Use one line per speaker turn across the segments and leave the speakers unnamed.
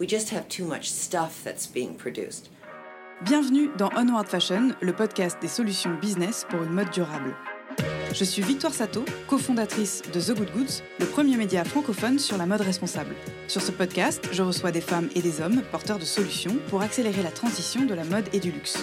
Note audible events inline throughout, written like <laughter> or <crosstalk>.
We just have too much stuff that's being produced.
Bienvenue dans Onward Fashion, le podcast des solutions business pour une mode durable. Je suis Victoire Sato, cofondatrice de The Good Goods, le premier média francophone sur la mode responsable. Sur ce podcast, je reçois des femmes et des hommes porteurs de solutions pour accélérer la transition de la mode et du luxe.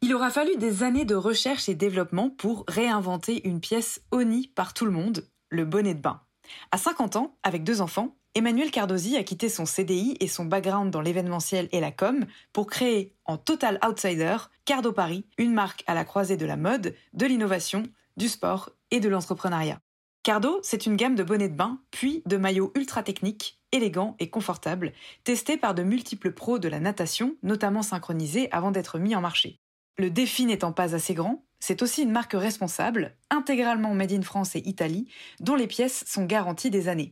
Il aura fallu des années de recherche et développement pour réinventer une pièce honnie par tout le monde, le bonnet de bain. À 50 ans, avec deux enfants, Emmanuel Cardosi a quitté son CDI et son background dans l'événementiel et la com pour créer en total outsider Cardo Paris, une marque à la croisée de la mode, de l'innovation, du sport et de l'entrepreneuriat. Cardo, c'est une gamme de bonnets de bain, puis de maillots ultra techniques, élégants et confortables, testés par de multiples pros de la natation, notamment synchronisés avant d'être mis en marché. Le défi n'étant pas assez grand, c'est aussi une marque responsable, intégralement made in France et Italie, dont les pièces sont garanties des années.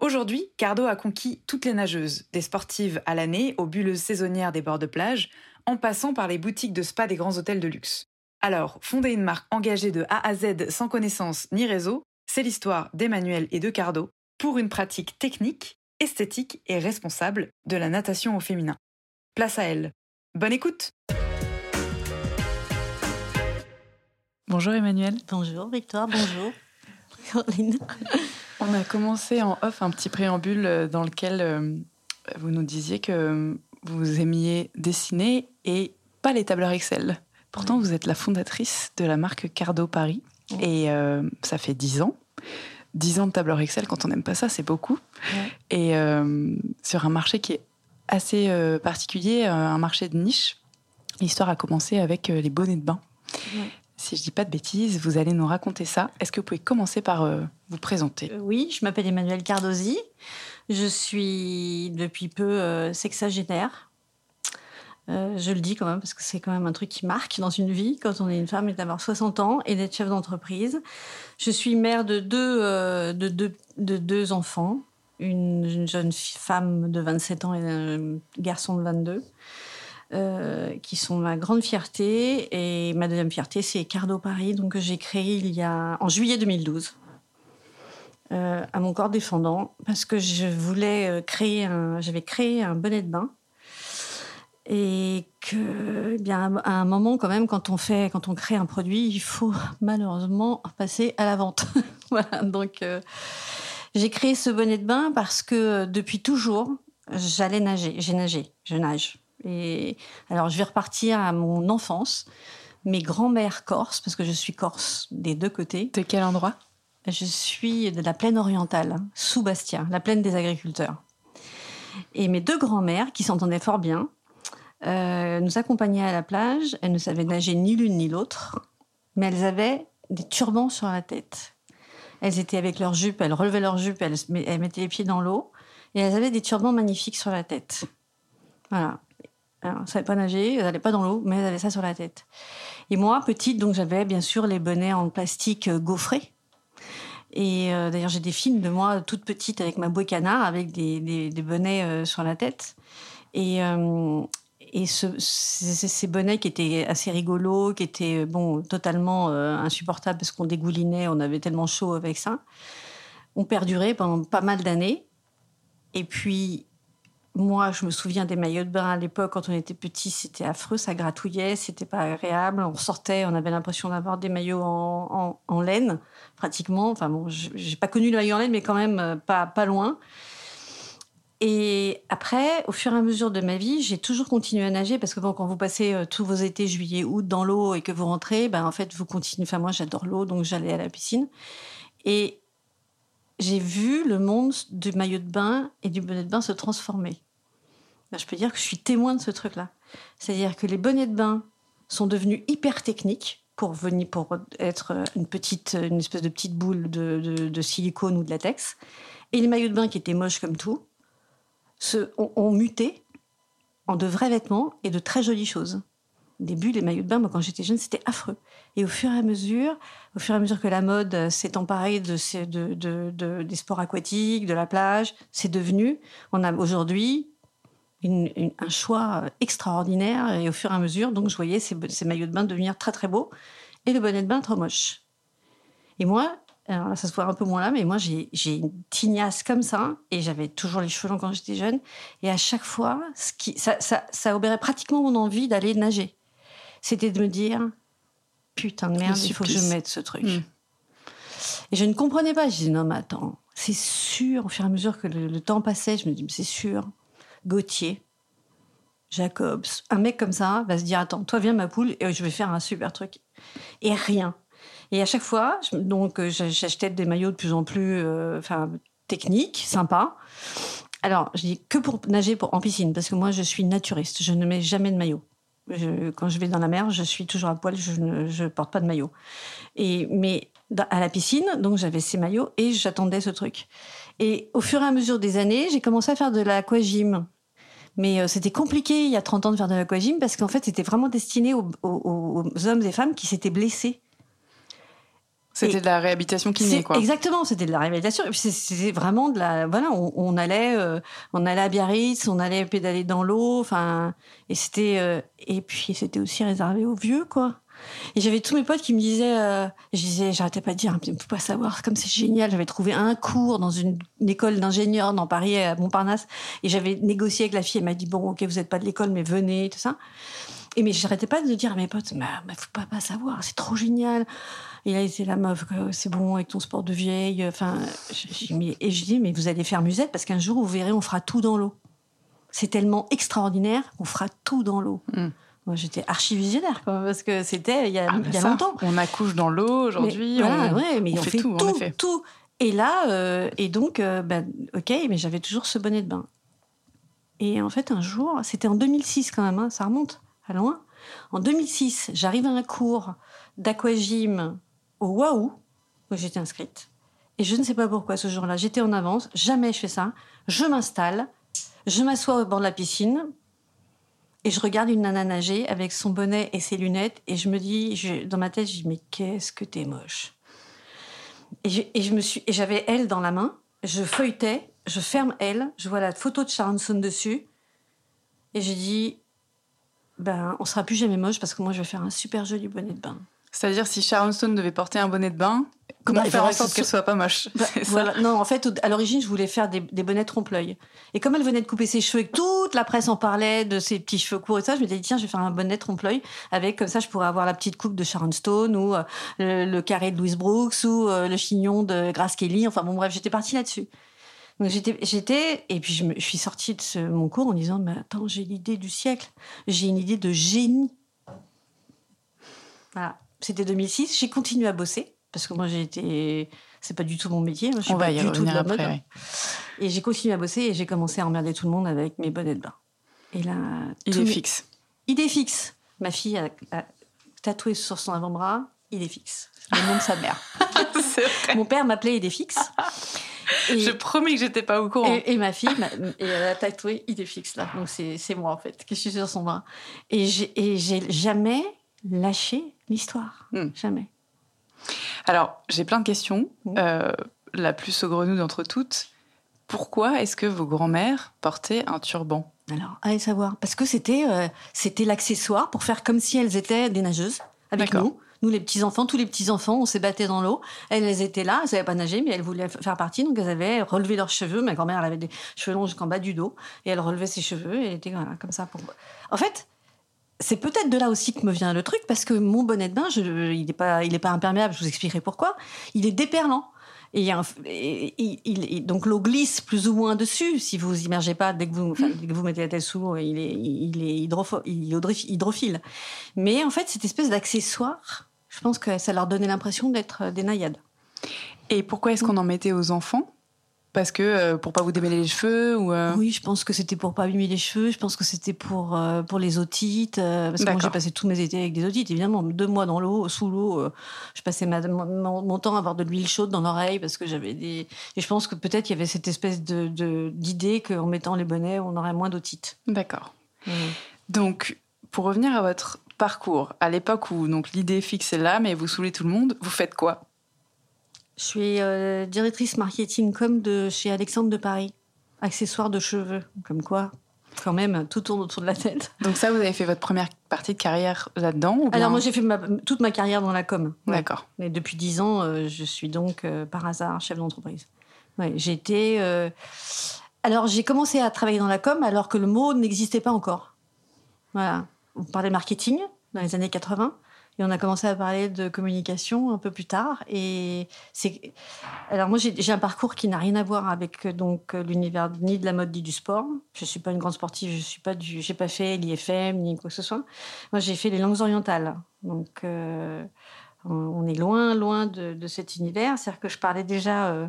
Aujourd'hui, Cardo a conquis toutes les nageuses, des sportives à l'année aux bulleuses saisonnières des bords de plage, en passant par les boutiques de spa des grands hôtels de luxe. Alors, fonder une marque engagée de A à Z sans connaissance ni réseau, c'est l'histoire d'Emmanuel et de Cardo pour une pratique technique, esthétique et responsable de la natation au féminin. Place à elle. Bonne écoute Bonjour Emmanuel.
Bonjour Victoire, bonjour <laughs> Caroline.
On a commencé en off un petit préambule euh, dans lequel euh, vous nous disiez que vous aimiez dessiner et pas les tableurs Excel. Pourtant, vous êtes la fondatrice de la marque Cardo Paris et euh, ça fait dix ans. Dix ans de tableur Excel, quand on n'aime pas ça, c'est beaucoup. Et sur un marché qui est assez particulier, un marché de niche, l'histoire a commencé avec les bonnets de bain. Si je dis pas de bêtises, vous allez nous raconter ça. Est-ce que vous pouvez commencer par euh, vous présenter?
Euh, Oui, je m'appelle Emmanuel Cardosi. Je suis depuis peu euh, sexagénaire. je le dis quand même parce que c'est quand même un truc qui marque dans une vie quand on est une femme et d'avoir 60 ans et d'être chef d'entreprise. Je suis mère de deux, de, deux, de deux enfants, une, jeune femme de 27 ans et un garçon de 22. Euh, qui sont ma grande fierté. Et ma deuxième fierté, c'est Cardo Paris, donc que j'ai créé il y a en juillet 2012. Euh, à mon corps défendant parce que je voulais euh, créer un j'avais créé un bonnet de bain et que eh bien à un moment quand même quand on fait quand on crée un produit il faut malheureusement passer à la vente <laughs> voilà donc j'ai créé ce bonnet de bain parce que depuis toujours j'allais nager j'ai nagé je nage et alors, je vais repartir à mon enfance. Mes grands-mères corses, parce que je suis corse des deux côtés.
De quel endroit?
Je suis de la plaine orientale, sous Bastia, la plaine des agriculteurs. Et mes deux grands-mères, qui s'entendaient fort bien, euh, nous accompagnaient à la plage. Elles ne savaient nager ni l'une ni l'autre, mais elles avaient des turbans sur la tête. Elles étaient avec leurs jupes, elles relevaient leurs jupes, elles, elles mettaient les pieds dans l'eau, et elles avaient des turbans magnifiques sur la tête. Voilà. Alors, ne savait pas nager, elle n'allait pas dans l'eau, mais elle avait ça sur la tête. Et moi, petite, donc j'avais bien sûr les bonnets en plastique euh, gaufrés. Et euh, d'ailleurs, j'ai des films de moi toute petite avec ma bouée canard, avec des, des, bonnets euh, sur la tête. Et, et ce, ces, bonnets qui étaient assez rigolos, qui étaient bon totalement insupportables parce qu'on dégoulinait, on avait tellement chaud avec ça, ont perduré pendant pas mal d'années. Et puis, moi, je me souviens des maillots de bain à l'époque, quand on était petit, c'était affreux, ça gratouillait, c'était pas agréable. On sortait, on avait l'impression d'avoir des maillots en, laine, pratiquement. Enfin bon, j'ai pas connu le maillot en laine, mais quand même euh, pas, loin. Et après, au fur et à mesure de ma vie, j'ai toujours continué à nager parce que bon, quand vous passez euh, tous vos étés, juillet, août dans l'eau et que vous rentrez, ben, en fait, vous continuez. Enfin, moi, j'adore l'eau, donc j'allais à la piscine. Et j'ai vu le monde du maillot de bain et du bonnet de bain se transformer. Ben, je peux dire que je suis témoin de ce truc-là. C'est-à-dire que les bonnets de bain sont devenus hyper techniques pour venir pour être une petite une espèce de petite boule de, silicone ou de latex et les maillots de bain qui étaient moches comme tout se, ont, muté en de vrais vêtements et de très jolies choses. Au début, les maillots de bain, moi, quand j'étais jeune, c'était affreux. Et au fur et à mesure, au fur et à mesure que la mode euh, s'est emparée de, ces- de- de- des sports aquatiques, de la plage, c'est devenu, on a aujourd'hui une- une- un choix extraordinaire. Et au fur et à mesure, donc, je voyais ces, ces maillots de bain devenir très, très beaux et le bonnet de bain trop moche. Et moi, alors là, ça se voit un peu moins là, mais moi, j'ai une tignasse comme ça, et j'avais toujours les cheveux longs quand j'étais jeune. Et à chaque fois, ce qui, ça, ça, ça obérait pratiquement mon envie d'aller nager. C'était de me dire, putain de merde, il faut que je mette ce truc.
Mm.
Et je ne comprenais pas. Je disais, non, mais attends, c'est sûr, au fur et à mesure que le, le temps passait, je me dis, mais c'est sûr, Gauthier, Jacobs, un mec comme ça va se dire, attends, toi viens ma poule, et je vais faire un super truc. Et rien. Et à chaque fois, donc euh, j'a- j'achetais des maillots de plus en plus euh, techniques, sympas. Alors, je dis que pour nager pour, en piscine, parce que moi, je suis naturiste. Je ne mets jamais de maillot. Quand je vais dans la mer, je suis toujours à poil, je ne je porte pas de maillot. Et, mais à la piscine, donc j'avais ces maillots et j'attendais ce truc. Et au fur et à mesure des années, j'ai commencé à faire de l'aquagym. Mais euh, c'était compliqué il y a 30 ans de faire de l'aquagym parce qu'en fait, c'était vraiment destiné aux, aux- aux hommes et femmes qui s'étaient blessés.
C'était de la réhabilitation kiné, quoi.
Exactement, c'était de la réhabilitation. Et puis C'était vraiment de la. Voilà, on, on allait, euh, on allait à Biarritz, on allait pédaler dans l'eau. Enfin, et c'était euh, et puis c'était aussi réservé aux vieux, quoi. Et j'avais tous mes potes qui me disaient, euh, je disais, j'arrêtais pas de dire, il ne faut pas savoir, comme c'est génial. J'avais trouvé un cours dans une, école d'ingénieurs dans Paris, à Montparnasse, et j'avais négocié avec la fille. Elle m'a dit, bon, ok, vous n'êtes pas de l'école, mais venez, tout ça. Et mais j'arrêtais pas de dire à mes potes, mais mais faut pas, pas savoir, c'est trop génial. Et là, c'est la meuf, que c'est bon avec ton sport de vieille. Enfin, et je dis, mais vous allez faire musette parce qu'un jour, vous verrez, on fera tout dans l'eau. C'est tellement extraordinaire qu'on fera tout dans l'eau.
Mm.
Moi, j'étais archi visionnaire, quoi, parce que c'était il y a,
Ah, bah
il y a
ça,
longtemps.
On accouche dans l'eau aujourd'hui.
Voilà,
on,
ouais, mais
on
on,
fait,
fait,
tout,
tout,
en effet.
tout. Et là, euh, et donc, euh, ben, ok, mais j'avais toujours ce bonnet de bain. Et en fait, un jour, c'était en 2006 quand même, hein, ça remonte à loin. En 2006, j'arrive à un cours d'aquagym au Waouh, où j'étais inscrite. Et je ne sais pas pourquoi ce jour-là, j'étais en avance, jamais je fais ça. Je m'installe, je m'assois au bord de la piscine, et je regarde une nana nager avec son bonnet et ses lunettes, et je me dis, dans ma tête, je dis, mais qu'est-ce que t'es moche. Et je, me suis, et j'avais elle dans la main, je feuilletais, je ferme elle, je vois la photo de Sharon Stone dessus, et je dis, ben, on sera plus jamais moche parce que moi, je vais faire un super joli bonnet de bain.
C'est-à-dire, si Sharon Stone devait porter un bonnet de bain, comment
Bah,
faire en
faudrait que
sorte qu'elle
soit-
soit pas moche
Bah, <laughs>
ça.
Non, en fait, à l'origine, je voulais faire des, des bonnets trompe-l'œil. Et comme elle venait de couper ses cheveux et que toute la presse en parlait de ses petits cheveux courts et ça, je me suis dit, tiens, je vais faire un bonnet trompe-l'œil avec, comme ça, je pourrais avoir la petite coupe de Sharon Stone ou euh, le, le carré de Louise Brooks ou euh, le chignon de Grace Kelly. Enfin, bon, bref, j'étais partie là-dessus. Donc j'étais, j'étais, et puis je, me, je suis sortie de ce- mon cours en disant, mais attends, j'ai l'idée du siècle, j'ai une idée de génie. Voilà, c'était 2006. J'ai continué à bosser parce que moi j'ai été, c'est pas du tout mon métier. Je suis
On
pas
va y
du tout de la
après.
mode.
ouais.
Et j'ai continué à bosser et j'ai commencé à emmerder tout le monde avec mes bonnets de bain. Et là, mes-
fixe.
Idée fixe. Ma fille a, a tatoué sur son avant-bras. Idée fixe. C'est le nom de sa mère. <laughs>
Vrai.
Mon père m'appelait Idée fixe. Et,
Je promets que j'étais pas au courant.
et, et ma fille, et elle a tatoué Idée fixe là. Donc c'est moi en fait, qui suis sur son bras. Et j'ai jamais lâché l'histoire.
Hmm.
Jamais.
Alors, j'ai plein de questions.
Mhm.
Euh, la plus saugrenue d'entre toutes. Pourquoi est-ce que vos grands-mères portaient un turban?
Alors, allez savoir. Parce que c'était euh, c'était l'accessoire pour faire comme si elles étaient des nageuses avec nous. Nous, les petits-enfants, tous les petits-enfants, on s'est battés dans l'eau. Elles, étaient là, elles savaient pas nager, mais elles voulaient faire partie. Donc, elles avaient relevé leurs cheveux. Ma grand-mère, elle avait des cheveux longs jusqu'en bas du dos. Et elle relevait ses cheveux. Et elle était voilà, comme ça. Pour... En fait, c'est peut-être de là aussi que me vient le truc, parce que mon bonnet de bain, je, il n'est pas, il est pas imperméable. Je vous expliquerai pourquoi. Il est déperlant. Et, donc l'eau glisse plus ou moins dessus si vous vous immergez pas dès que vous, dès que vous mettez la tête sous l'eau, il est, il est hydrophile. Mais en fait, cette espèce d'accessoire, je pense que ça leur donnait l'impression d'être des naïades.
Et pourquoi est-ce qu'on en mettait aux enfants? Parce que euh, pour pas vous démêler les cheveux ou euh
Oui, je pense que c'était pour pas abîmer les cheveux. Je pense que c'était pour euh, pour les otites. parce que moi j'ai passé tous mes étés avec des otites. Évidemment, deux mois dans l'eau, sous l'eau, je passais mon, temps à avoir de l'huile chaude dans l'oreille parce que j'avais des. Et je pense que peut-être il y avait cette espèce de d'idée qu'en mettant les bonnets, on aurait moins d'otites.
D'accord. Donc, pour revenir à votre parcours, à l'époque où donc l'idée fixe est là, mais vous saoulez tout le monde, vous faites quoi?
Je suis euh, directrice marketing com de chez Alexandre de Paris. Accessoires de cheveux, comme quoi, quand même, tout tourne autour de la tête. <laughs>
Donc ça, vous avez fait votre première partie de carrière là-dedans
Alors moi, j'ai fait toute ma carrière dans la com.
D'accord.
Mais depuis dix ans, euh, je suis donc euh, par hasard chef d'entreprise. Ouais, été. Alors j'ai commencé à travailler dans la com alors que le mot n'existait pas encore. Voilà. On parlait marketing dans les années 80. Et on a commencé à parler de communication un peu plus tard. Et c'est alors moi j'ai un parcours qui n'a rien à voir avec donc l'univers ni de la mode ni du sport. Je suis pas une grande sportive, je suis pas du, j'ai pas fait l'IFM ni quoi que ce soit. Moi j'ai fait les langues orientales. Donc euh, on est loin loin de, cet univers. C'est-à-dire que je parlais déjà euh,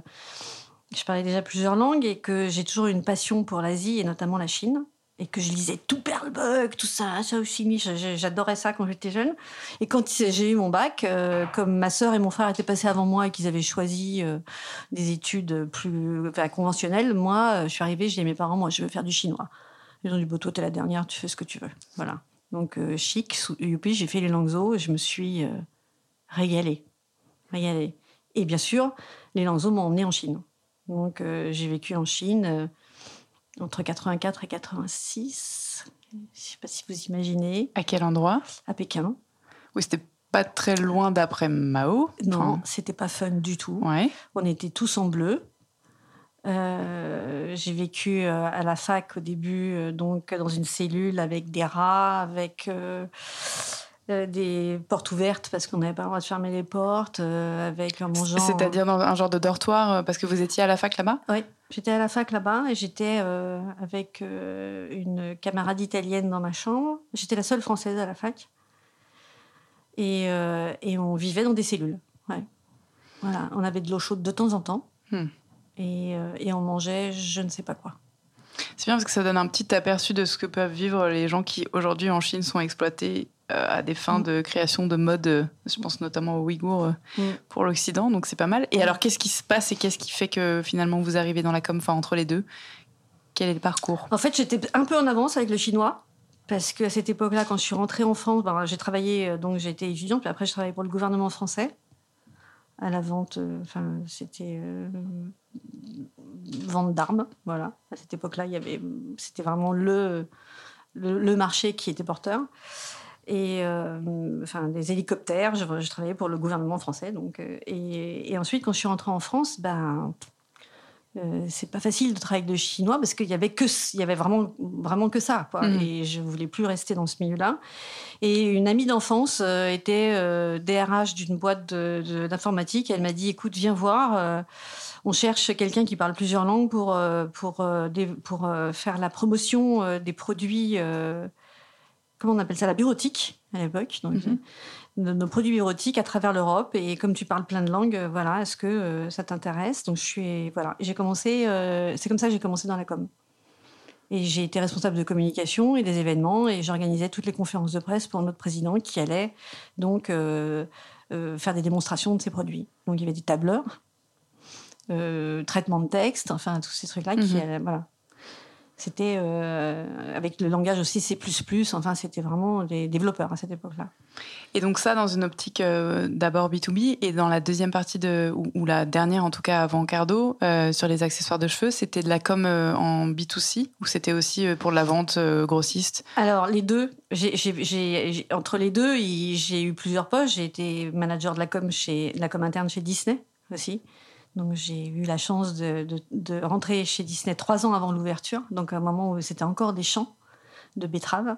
je parlais déjà plusieurs langues et que j'ai toujours une passion pour l'Asie et notamment la Chine et que je lisais tout Perlebug, tout ça, ça aussi, j'adorais ça quand j'étais jeune. Et quand j'ai eu mon bac, euh, comme ma sœur et mon frère étaient passés avant moi et qu'ils avaient choisi euh, des études plus conventionnelles, moi, euh, je suis arrivée, j'ai dit à mes parents, moi, je veux faire du chinois. Ils ont dit, bon, toi, t'es la dernière, tu fais ce que tu veux. Voilà. Donc, chic, sous UP, j'ai fait les Langso et je me suis régalée. Régalée. Et bien sûr, les Langso m'ont emmenée en Chine. Donc, j'ai vécu en Chine entre 84 et 86. Je ne sais pas si vous imaginez.
À quel endroit?
À Pékin.
Oui, c'était pas très loin d'après Mao.
Non, c'était pas fun du tout.
Ouais.
On était tous en bleu. Euh, j'ai vécu euh, à la fac au début, euh, donc dans une cellule avec des rats, avec des portes ouvertes parce qu'on n'avait pas le droit de fermer les portes, avec un mangeant.
C'est-à-dire dans un genre de dortoir parce que vous étiez à la fac là-bas?
Oui. J'étais à la fac là-bas et j'étais euh, avec euh, une camarade italienne dans ma chambre. J'étais la seule française à la fac. Et, euh, et on vivait dans des cellules. Ouais. Voilà. On avait de l'eau chaude de temps en temps. Hmm. Et, et, on mangeait je ne sais pas quoi.
C'est bien parce que ça donne un petit aperçu de ce que peuvent vivre les gens qui aujourd'hui en Chine sont exploités euh, à des fins mm. de création de mode, euh, je pense notamment aux Ouïghours euh, mm. pour l'Occident, donc c'est pas mal. Et alors, qu'est-ce qui se passe et qu'est-ce qui fait que finalement vous arrivez dans la com, enfin entre les deux? Quel est le parcours?
En fait, j'étais un peu en avance avec le chinois. Parce qu'à cette époque-là, quand je suis rentrée en France, ben, j'ai travaillé, donc j'ai été étudiante, puis après je travaillais pour le gouvernement français à la vente, enfin c'était vente d'armes, voilà. À cette époque-là, il y avait, c'était vraiment le, le, marché qui était porteur et euh, enfin des hélicoptères. Je, travaillais pour le gouvernement français, donc euh, et, ensuite quand je suis rentrée en France, ben euh, c'est pas facile de travailler avec le chinois parce qu'il y avait que il y avait vraiment vraiment que ça quoi. Mmh. et je voulais plus rester dans ce milieu-là et une amie d'enfance était DRH d'une boîte d'informatique elle m'a dit écoute viens voir on cherche quelqu'un qui parle plusieurs langues pour pour pour faire la promotion des produits comment on appelle ça, la bureautique à l'époque, mhm. nos, produits bureautiques à travers l'Europe. Et comme tu parles plein de langues, euh, voilà, est-ce que euh, ça t'intéresse? Donc je suis voilà, j'ai commencé, euh, c'est comme ça que j'ai commencé dans la com. Et j'ai été responsable de communication et des événements et j'organisais toutes les conférences de presse pour notre président qui allait donc faire des démonstrations de ses produits. Donc il y avait des tableurs, traitement de texte, enfin tous ces trucs-là qui, mhm. voilà, c'était euh, avec le langage aussi C++, enfin c'était vraiment des développeurs à cette époque-là.
Et donc ça dans une optique euh, d'abord B2B et dans la deuxième partie de ou, la dernière en tout cas avant Cardo euh, sur les accessoires de cheveux, c'était de la com en B2C ou c'était aussi pour la vente grossiste?
Alors les deux, entre les deux, j'ai eu plusieurs postes. J'ai été manager de la com chez la com interne chez Disney aussi. Donc j'ai eu la chance de, rentrer chez Disney trois ans avant l'ouverture, donc à un moment où c'était encore des champs. de betteraves.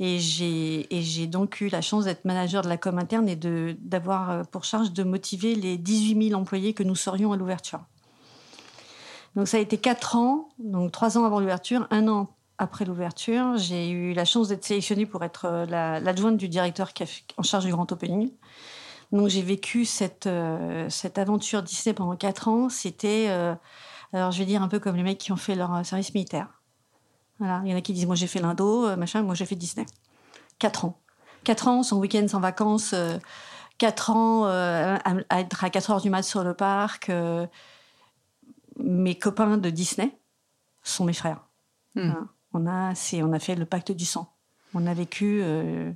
Et j'ai donc eu la chance d'être manager de la com interne et d'avoir euh, pour charge de motiver les 18 000 employés que nous serions à l'ouverture. Donc ça a été quatre ans, donc trois ans avant l'ouverture, un an après l'ouverture. J'ai eu la chance d'être sélectionnée pour être euh, l'adjointe du directeur en charge du grand opening. Donc j'ai vécu cette, euh, cette aventure Disney pendant quatre ans. C'était, alors je vais dire un peu comme les mecs qui ont fait leur service militaire. Il y en a qui disent moi j'ai fait l'Indo, euh, machin, moi j'ai fait Disney. Quatre ans. Quatre ans sans week-end, sans vacances. Euh, quatre ans euh, à, être à 4 heures du mat sur le parc. mes copains de Disney sont mes frères. Hmm. On, a, on a fait le pacte du sang. On a vécu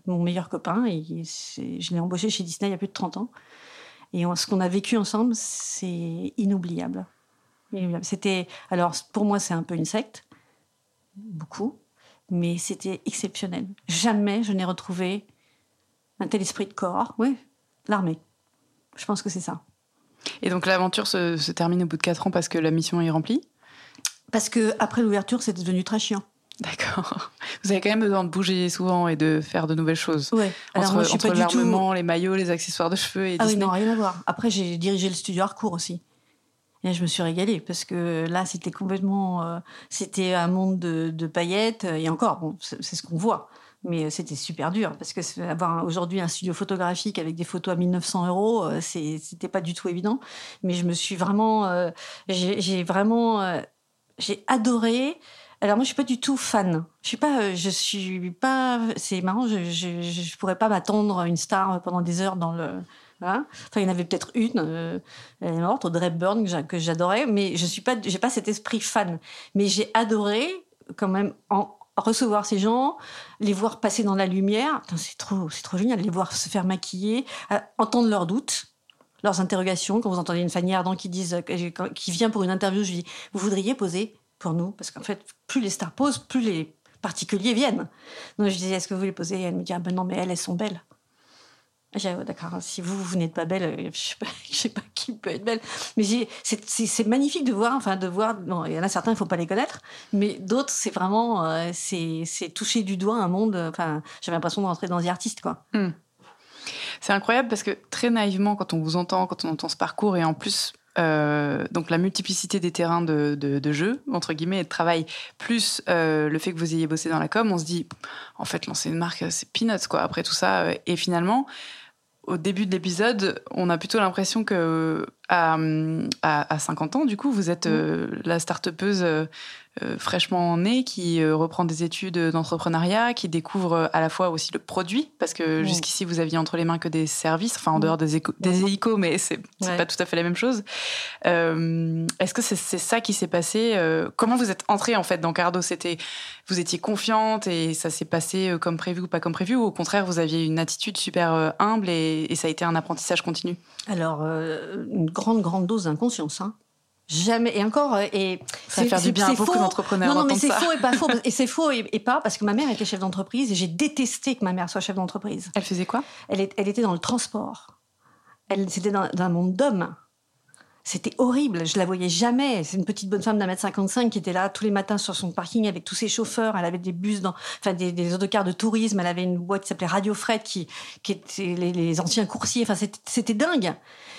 mon meilleur copain et je l'ai embauché chez Disney il y a plus de 30 ans. Et ce qu'on a vécu ensemble, c'est inoubliable. C'était alors pour moi c'est un peu une secte beaucoup, mais c'était exceptionnel. Jamais je n'ai retrouvé un tel esprit de corps. Oui, l'armée. Je pense que c'est ça.
Et donc l'aventure se, termine au bout de 4 ans parce que la mission est remplie?
Parce que après l'ouverture, c'était devenu très chiant.
D'accord. <laughs> Vous avez quand même besoin de bouger souvent et de faire de nouvelles choses.
Oui.
Entre, moi, entre l'armement, les maillots, les accessoires de cheveux et
Ah
oui,
non, rien à voir. Après, j'ai dirigé le studio Harcourt aussi. Et je me suis régalée parce que là, c'était complètement, euh, c'était un monde de, paillettes et encore, bon, c'est ce qu'on voit. Mais euh, c'était super dur parce que avoir aujourd'hui un studio photographique avec des photos à 1900 euros, euh, c'était pas du tout évident. Mais je me suis vraiment, j'ai vraiment, j'ai adoré. Alors moi, je suis pas du tout fan. Je suis pas, je suis pas. C'est marrant. Je, je, je pourrais pas m'attendre à une star pendant des heures dans le Enfin, il y en avait peut-être une, euh, elle est morte, Audrey Byrne, que j'adorais, mais je suis pas, j'ai pas cet esprit fan. Mais j'ai adoré quand même recevoir ces gens, les voir passer dans la lumière. C'est trop, c'est trop génial, les voir se faire maquiller, entendre leurs doutes leurs interrogations. Quand vous entendez une Fanny Ardant qui, euh, qui vient pour une interview, je lui dis Vous voudriez poser pour nous Parce qu'en fait, plus les stars posent, plus les particuliers viennent. Donc je disais Est-ce que vous voulez poser Elle me dit Ah ben non, mais elles, elles sont belles. D'accord, si vous, vous n'êtes pas belle, euh, je ne <laughs> sais, pas qui peut être belle. Mais c'est magnifique de voir, enfin, de voir, il y en a certains, il ne faut pas les connaître, mais d'autres, c'est vraiment, euh, c'est toucher du doigt un monde, enfin, j'avais l'impression de rentrer dans les artistes, quoi.
Hmm. C'est incroyable parce que très naïvement, quand on vous entend, quand on entend ce parcours, et en plus, euh, donc la multiplicité des terrains de, de, jeu, entre guillemets, et de travail, plus le fait que vous ayez bossé dans la com, on se dit, en fait, lancer une marque, c'est peanuts, quoi, après tout ça. Et finalement, au début de l'épisode, on a plutôt l'impression que à, à, 50 ans, du coup, vous êtes euh, la start-upeuse euh, euh, fraîchement née qui reprend des études d'entrepreneuriat, qui découvre à la fois aussi le produit, parce que jusqu'ici, vous aviez entre les mains que des services, enfin en dehors des, des hélicos, mais c'est pas tout à fait la même chose. Est-ce que c'est ça qui s'est passé Comment vous êtes entrée en fait dans Cardo? C'était vous étiez confiante et ça s'est passé comme prévu ou pas comme prévu, ou au contraire, vous aviez une attitude super humble et, et ça a été un apprentissage continu?
Alors, une grande, grande dose d'inconscience. Hein. Jamais. Et encore, euh, et
ça va faire du bien à beaucoup d'entrepreneurs.
Non, non, mais c'est faux et pas faux. <laughs> Et c'est faux et, pas parce que ma mère était chef d'entreprise et j'ai détesté que ma mère soit chef d'entreprise.
Elle faisait quoi?
Elle, elle, était dans le transport. Elle, c'était dans, dans un monde d'hommes. C'était horrible, je la voyais jamais. C'est une petite bonne femme d'un mètre 55 qui était là tous les matins sur son parking avec tous ses chauffeurs. Elle avait des bus dans, enfin des, des autocars de tourisme. Elle avait une boîte qui s'appelait Radio Fret qui, qui était les, anciens coursiers. Enfin, c'était dingue.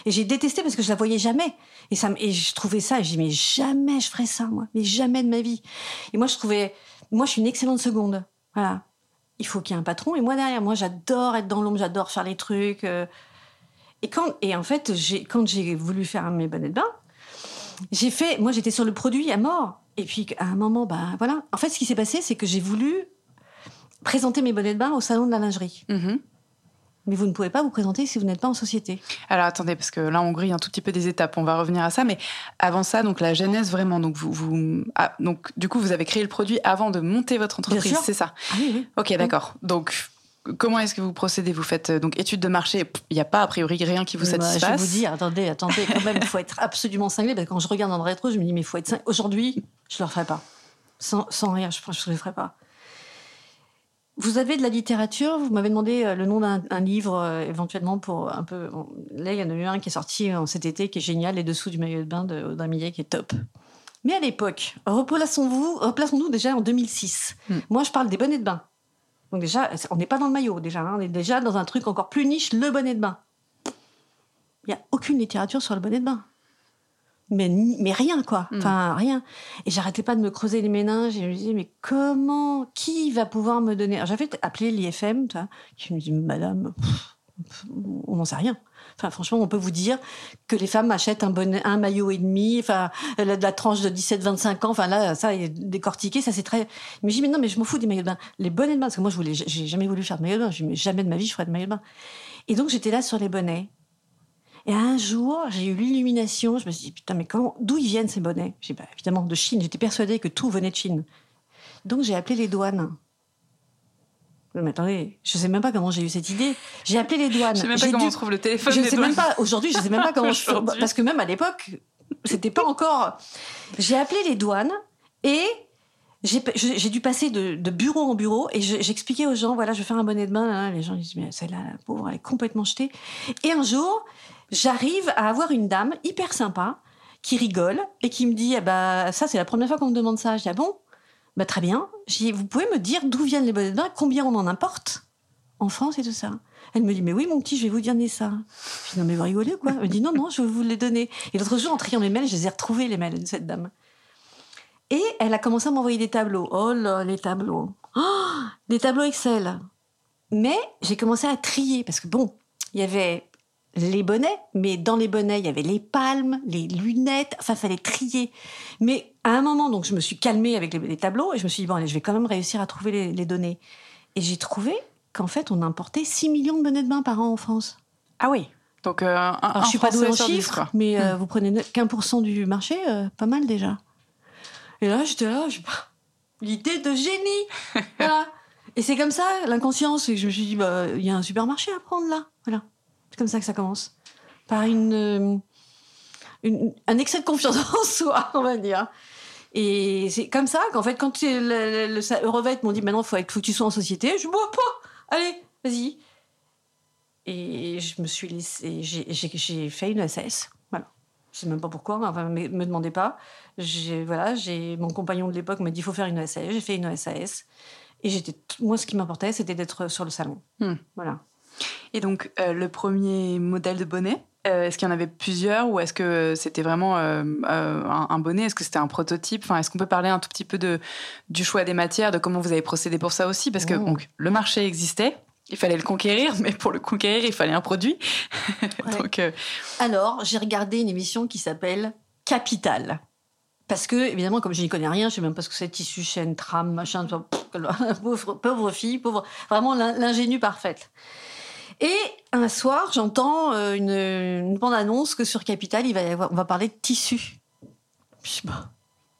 Et j'ai détesté parce que je la voyais jamais. Et ça, et je trouvais ça. Dis mais jamais je ferais ça moi, mais jamais de ma vie. Et moi je trouvais, moi je suis une excellente seconde. Voilà. Il faut qu'il y ait un patron et moi derrière. Moi j'adore être dans l'ombre, j'adore faire les trucs. Euh, et, quand, et en fait, quand j'ai voulu faire mes bonnets de bain, j'ai fait. Moi, j'étais sur le produit à mort. Et puis, à un moment, ben voilà. En fait, ce qui s'est passé, c'est que j'ai voulu présenter mes bonnets de bain au salon de la lingerie. Mm-hmm. Mais vous ne pouvez pas vous présenter si vous n'êtes pas en société.
Alors attendez, parce que là on grille un tout petit peu des étapes. On va revenir à ça, mais avant ça, donc la genèse vraiment. Donc vous, vous ah, donc du coup vous avez créé le produit avant de monter votre entreprise, c'est ça
ah, oui, oui.
Ok, d'accord. Donc Comment est-ce que vous procédez? Vous faites euh, donc étude de marché. Il n'y a pas a priori rien qui vous satisfasse.
Bah, je vous dire, attendez, attendez, quand même, il faut être absolument cinglé. Parce que quand je regarde dans le rétro, je me dis, mais il faut être cinglé. Aujourd'hui, je ne le ferai pas. Sans, sans rien, je ne le ferai pas. Vous avez de la littérature. Vous m'avez demandé euh, le nom d'un livre, euh, éventuellement, pour un peu. là, il y en a eu un qui est sorti en cet été, qui est génial, Les Dessous du maillot de bain de Millet, qui est top. Mais à l'époque, replaçons-nous déjà en 2006.
Hmm.
Moi, je parle des bonnets de bain. Donc déjà, on n'est pas dans le maillot déjà, hein. on est déjà dans un truc encore plus niche, le bonnet de bain. Il n'y a aucune littérature sur le bonnet de bain. Mais, mais rien, quoi.
Mm.
Enfin, rien. Et j'arrêtais pas de me creuser les méninges et je me disais, mais comment, qui va pouvoir me donner? Alors, J'avais appelé l'IFM, tu vois, qui me dit, madame, pff, on n'en sait rien. Enfin, franchement, on peut vous dire que les femmes achètent un, bonnet, un maillot et demi, enfin, la, de la tranche de 17-25 ans, enfin là, ça est décortiqué, ça c'est très. Mais j'ai dit, mais non, mais je m'en fous des maillots de bain. Les bonnets de bain, parce que moi, je voulais, j'ai jamais voulu faire de maillot de bain. Jamais de ma vie, je ferai de maillot de bain. Et donc, j'étais là sur les bonnets. Et un jour, j'ai eu l'illumination. Je me suis dit, putain, mais comment, d'où ils viennent ces bonnets? J'ai dit, bah, évidemment, de Chine. J'étais persuadée que tout venait de Chine. Donc, j'ai appelé les douanes. Mais attendez, je sais même pas comment j'ai eu cette idée. J'ai appelé les douanes.
Je sais même pas comment
dû-
on trouve le téléphone.
je
des
sais
douanes.
même pas aujourd'hui je sais même pas comment je <laughs> parce que même à l'époque c'était pas encore j'ai appelé les douanes et j'ai dû passer de, de bureau en bureau et je- j'expliquais aux gens voilà je vais faire un bonnet de bain là, là. les gens ils disent mais celle-là la pauvre elle est complètement jetée et un jour j'arrive à avoir une dame hyper sympa qui rigole et qui me dit ah bah ça c'est la première fois qu'on me demande ça je dis ah bon? Bah très bien vous pouvez me dire d'où viennent les bonnets de combien on en importe en France et tout ça? Elle me dit, mais oui, mon petit, je vais vous donner ça. Je dis, non, mais vous rigolez ou quoi? Elle me dit, non, non, je vais vous les donner. Et l'autre jour, en triant mes mails, je les ai retrouvés, les mails de cette dame. Et elle a commencé à m'envoyer des tableaux. Oh là, les tableaux. Oh, des tableaux Excel. Mais j'ai commencé à trier, parce que bon, il y avait les bonnets, mais dans les bonnets, il y avait les palmes, les lunettes, enfin, il fallait trier. Mais à un moment, donc, je me suis calmée avec les, les tableaux et je me suis dit, bon, allez, je vais quand même réussir à trouver les, les données. Et j'ai trouvé qu'en fait, on importait 6 millions de bonnets de bain par an en France.
Ah oui. Donc, euh, un,
Alors,
un
je suis pas douée en chiffres, mais euh, vous prenez ne- qu'un pour cent du marché, euh, pas mal déjà. Et là, j'étais là, je... <laughs> l'idée de génie. <laughs> voilà. Et c'est comme ça, l'inconscience. Et je me suis dit, bah, il y a un supermarché à prendre là. Voilà. C'est comme ça que ça commence. Par une, euh, une- un excès de confiance <laughs> en soi, on va dire. Et c'est comme ça qu'en fait, quand le, le, le- ça- Eurovet m'ont dit, maintenant, il faut, que tu sois en société, je bon, pas, allez, vas-y. Et je me suis laissée, j'ai- fait une SAS. Voilà. Je sais même pas pourquoi, mais enfin, me, me demandez pas. Voilà, mon compagnon de l'époque m'a dit il faut faire une SAS. J'ai fait une SAS. Et j'étais, moi, ce qui m'importait, c'était d'être sur le salon.
Hmm.
Voilà.
Et donc, euh, le premier modèle de bonnet, euh, est-ce qu'il y en avait plusieurs ou est-ce que c'était vraiment euh, un, un bonnet? Est-ce que c'était un prototype? Enfin, Est-ce qu'on peut parler un tout petit peu de, du choix des matières, de comment vous avez procédé pour ça aussi? Parce que
Oh.
donc, le marché existait, il fallait le conquérir, mais pour le conquérir, il fallait un produit. <laughs>
Ouais.
donc,
Alors, j'ai regardé une émission qui s'appelle Capital. Parce que, évidemment, comme je n'y connais rien, je sais même pas ce que c'est, tissu, chaîne, trame, machin, <laughs> pauvre, pauvre fille, pauvre, vraiment l'in- l'ingénue parfaite. Et un soir, j'entends euh, une, bande-annonce que sur Capital, il va on va parler de tissu. Je bah,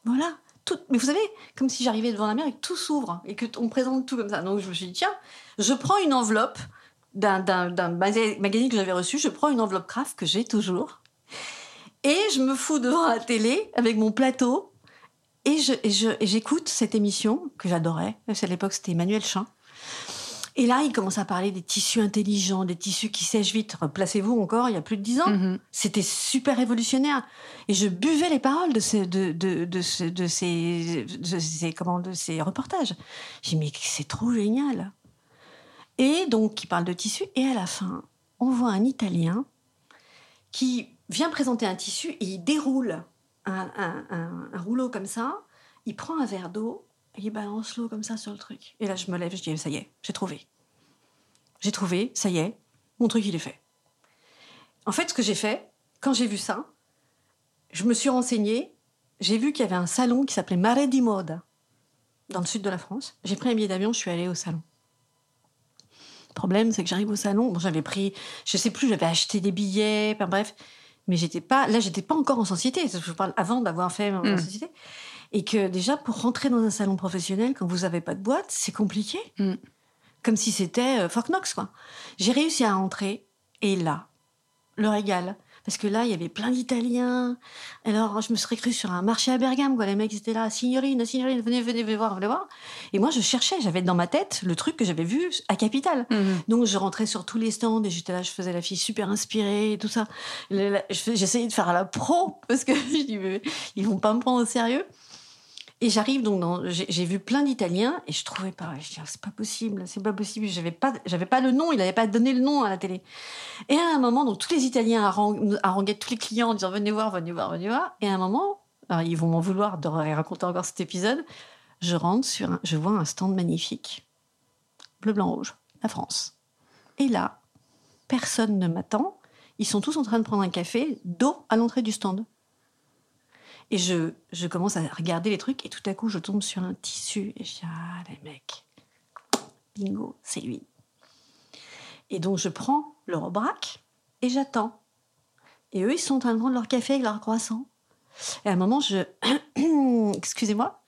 voilà. Tout, mais vous savez, comme si j'arrivais devant la mer et que tout s'ouvre et que on présente tout comme ça. Donc je me suis dit, tiens, je prends une enveloppe d'un, d'un, d'un maga- magazine que j'avais reçu, je prends une enveloppe craft que j'ai toujours. Et je me fous devant la télé avec mon plateau et j'écoute cette émission que j'adorais. À l'époque, c'était Emmanuel Chin. Et là, il commence à parler des tissus intelligents, des tissus qui sèchent vite. Placez-vous encore, il y a plus de dix ans.
mhm.
C'était super révolutionnaire. Et je buvais les paroles de ces, de, de, de, ce- de ces, de ces, comment, de ces reportages. J'ai dit, mais c'est trop génial. Et donc, il parle de tissu. Et à la fin, on voit un Italien qui vient présenter un tissu et il déroule un, un- un- un rouleau comme ça. Il prend un verre d'eau il balance l'eau comme ça sur le truc. Et là, je me lève, je dis, ça y est, j'ai trouvé. J'ai trouvé, ça y est, mon truc, il est fait. En fait, ce que j'ai fait, quand j'ai vu ça, je me suis renseignée. J'ai vu qu'il y avait un salon qui s'appelait Mare di Moda, dans le sud de la France. J'ai pris un billet d'avion, je suis allée au salon. Le problème, c'est que j'arrive au salon. Bon, j'avais pris, je sais plus, j'avais acheté des billets, enfin, bref. Mais j'étais pas, là, j'étais pas encore en société. Je parle avant d'avoir fait en
Mm.
société. Et que déjà, pour rentrer dans un salon professionnel, quand vous avez pas de boîte, c'est compliqué.
Mm.
Comme si c'était euh, Fort Knox, quoi. J'ai réussi à rentrer. Et là, le régal. Parce que là, il y avait plein d'Italiens. Alors, je me serais cru sur un marché à Bergame, quoi. Les mecs étaient là, signorine, signorine, venez, venez, venez voir, venez voir. Et moi, je cherchais, j'avais dans ma tête le truc que j'avais vu à Capital.
Mhm.
Donc, je rentrais sur tous les stands et j'étais là, je faisais la fille super inspirée et tout ça. J'essayais de faire à la pro parce que <laughs> je dis, mais ils vont pas me prendre au sérieux. Et j'arrive donc dans, j'ai vu plein d'Italiens et je trouvais pas, je dis, ah, c'est pas possible, c'est pas possible. J'avais pas, pas le nom, il avait pas donné le nom à la télé. Et à un moment, donc tous les Italiens harang- haranguaient tous les clients en disant venez voir, venez voir, venez voir. Et à un moment, ils vont m'en vouloir de raconter encore cet épisode. Je rentre sur, un, je vois un stand magnifique, bleu, blanc, rouge, la France. Et là, personne ne m'attend. Ils sont tous en train de prendre un café, dos à l'entrée du stand. Et je, je commence à regarder les trucs et tout à coup, je tombe sur un tissu et je dis ah les mecs, bingo, c'est lui. Et donc je prends le rebraque et j'attends. Et eux, ils sont en train de prendre leur café avec leur croissant. Et à un moment, je... <coughs> Excusez-moi.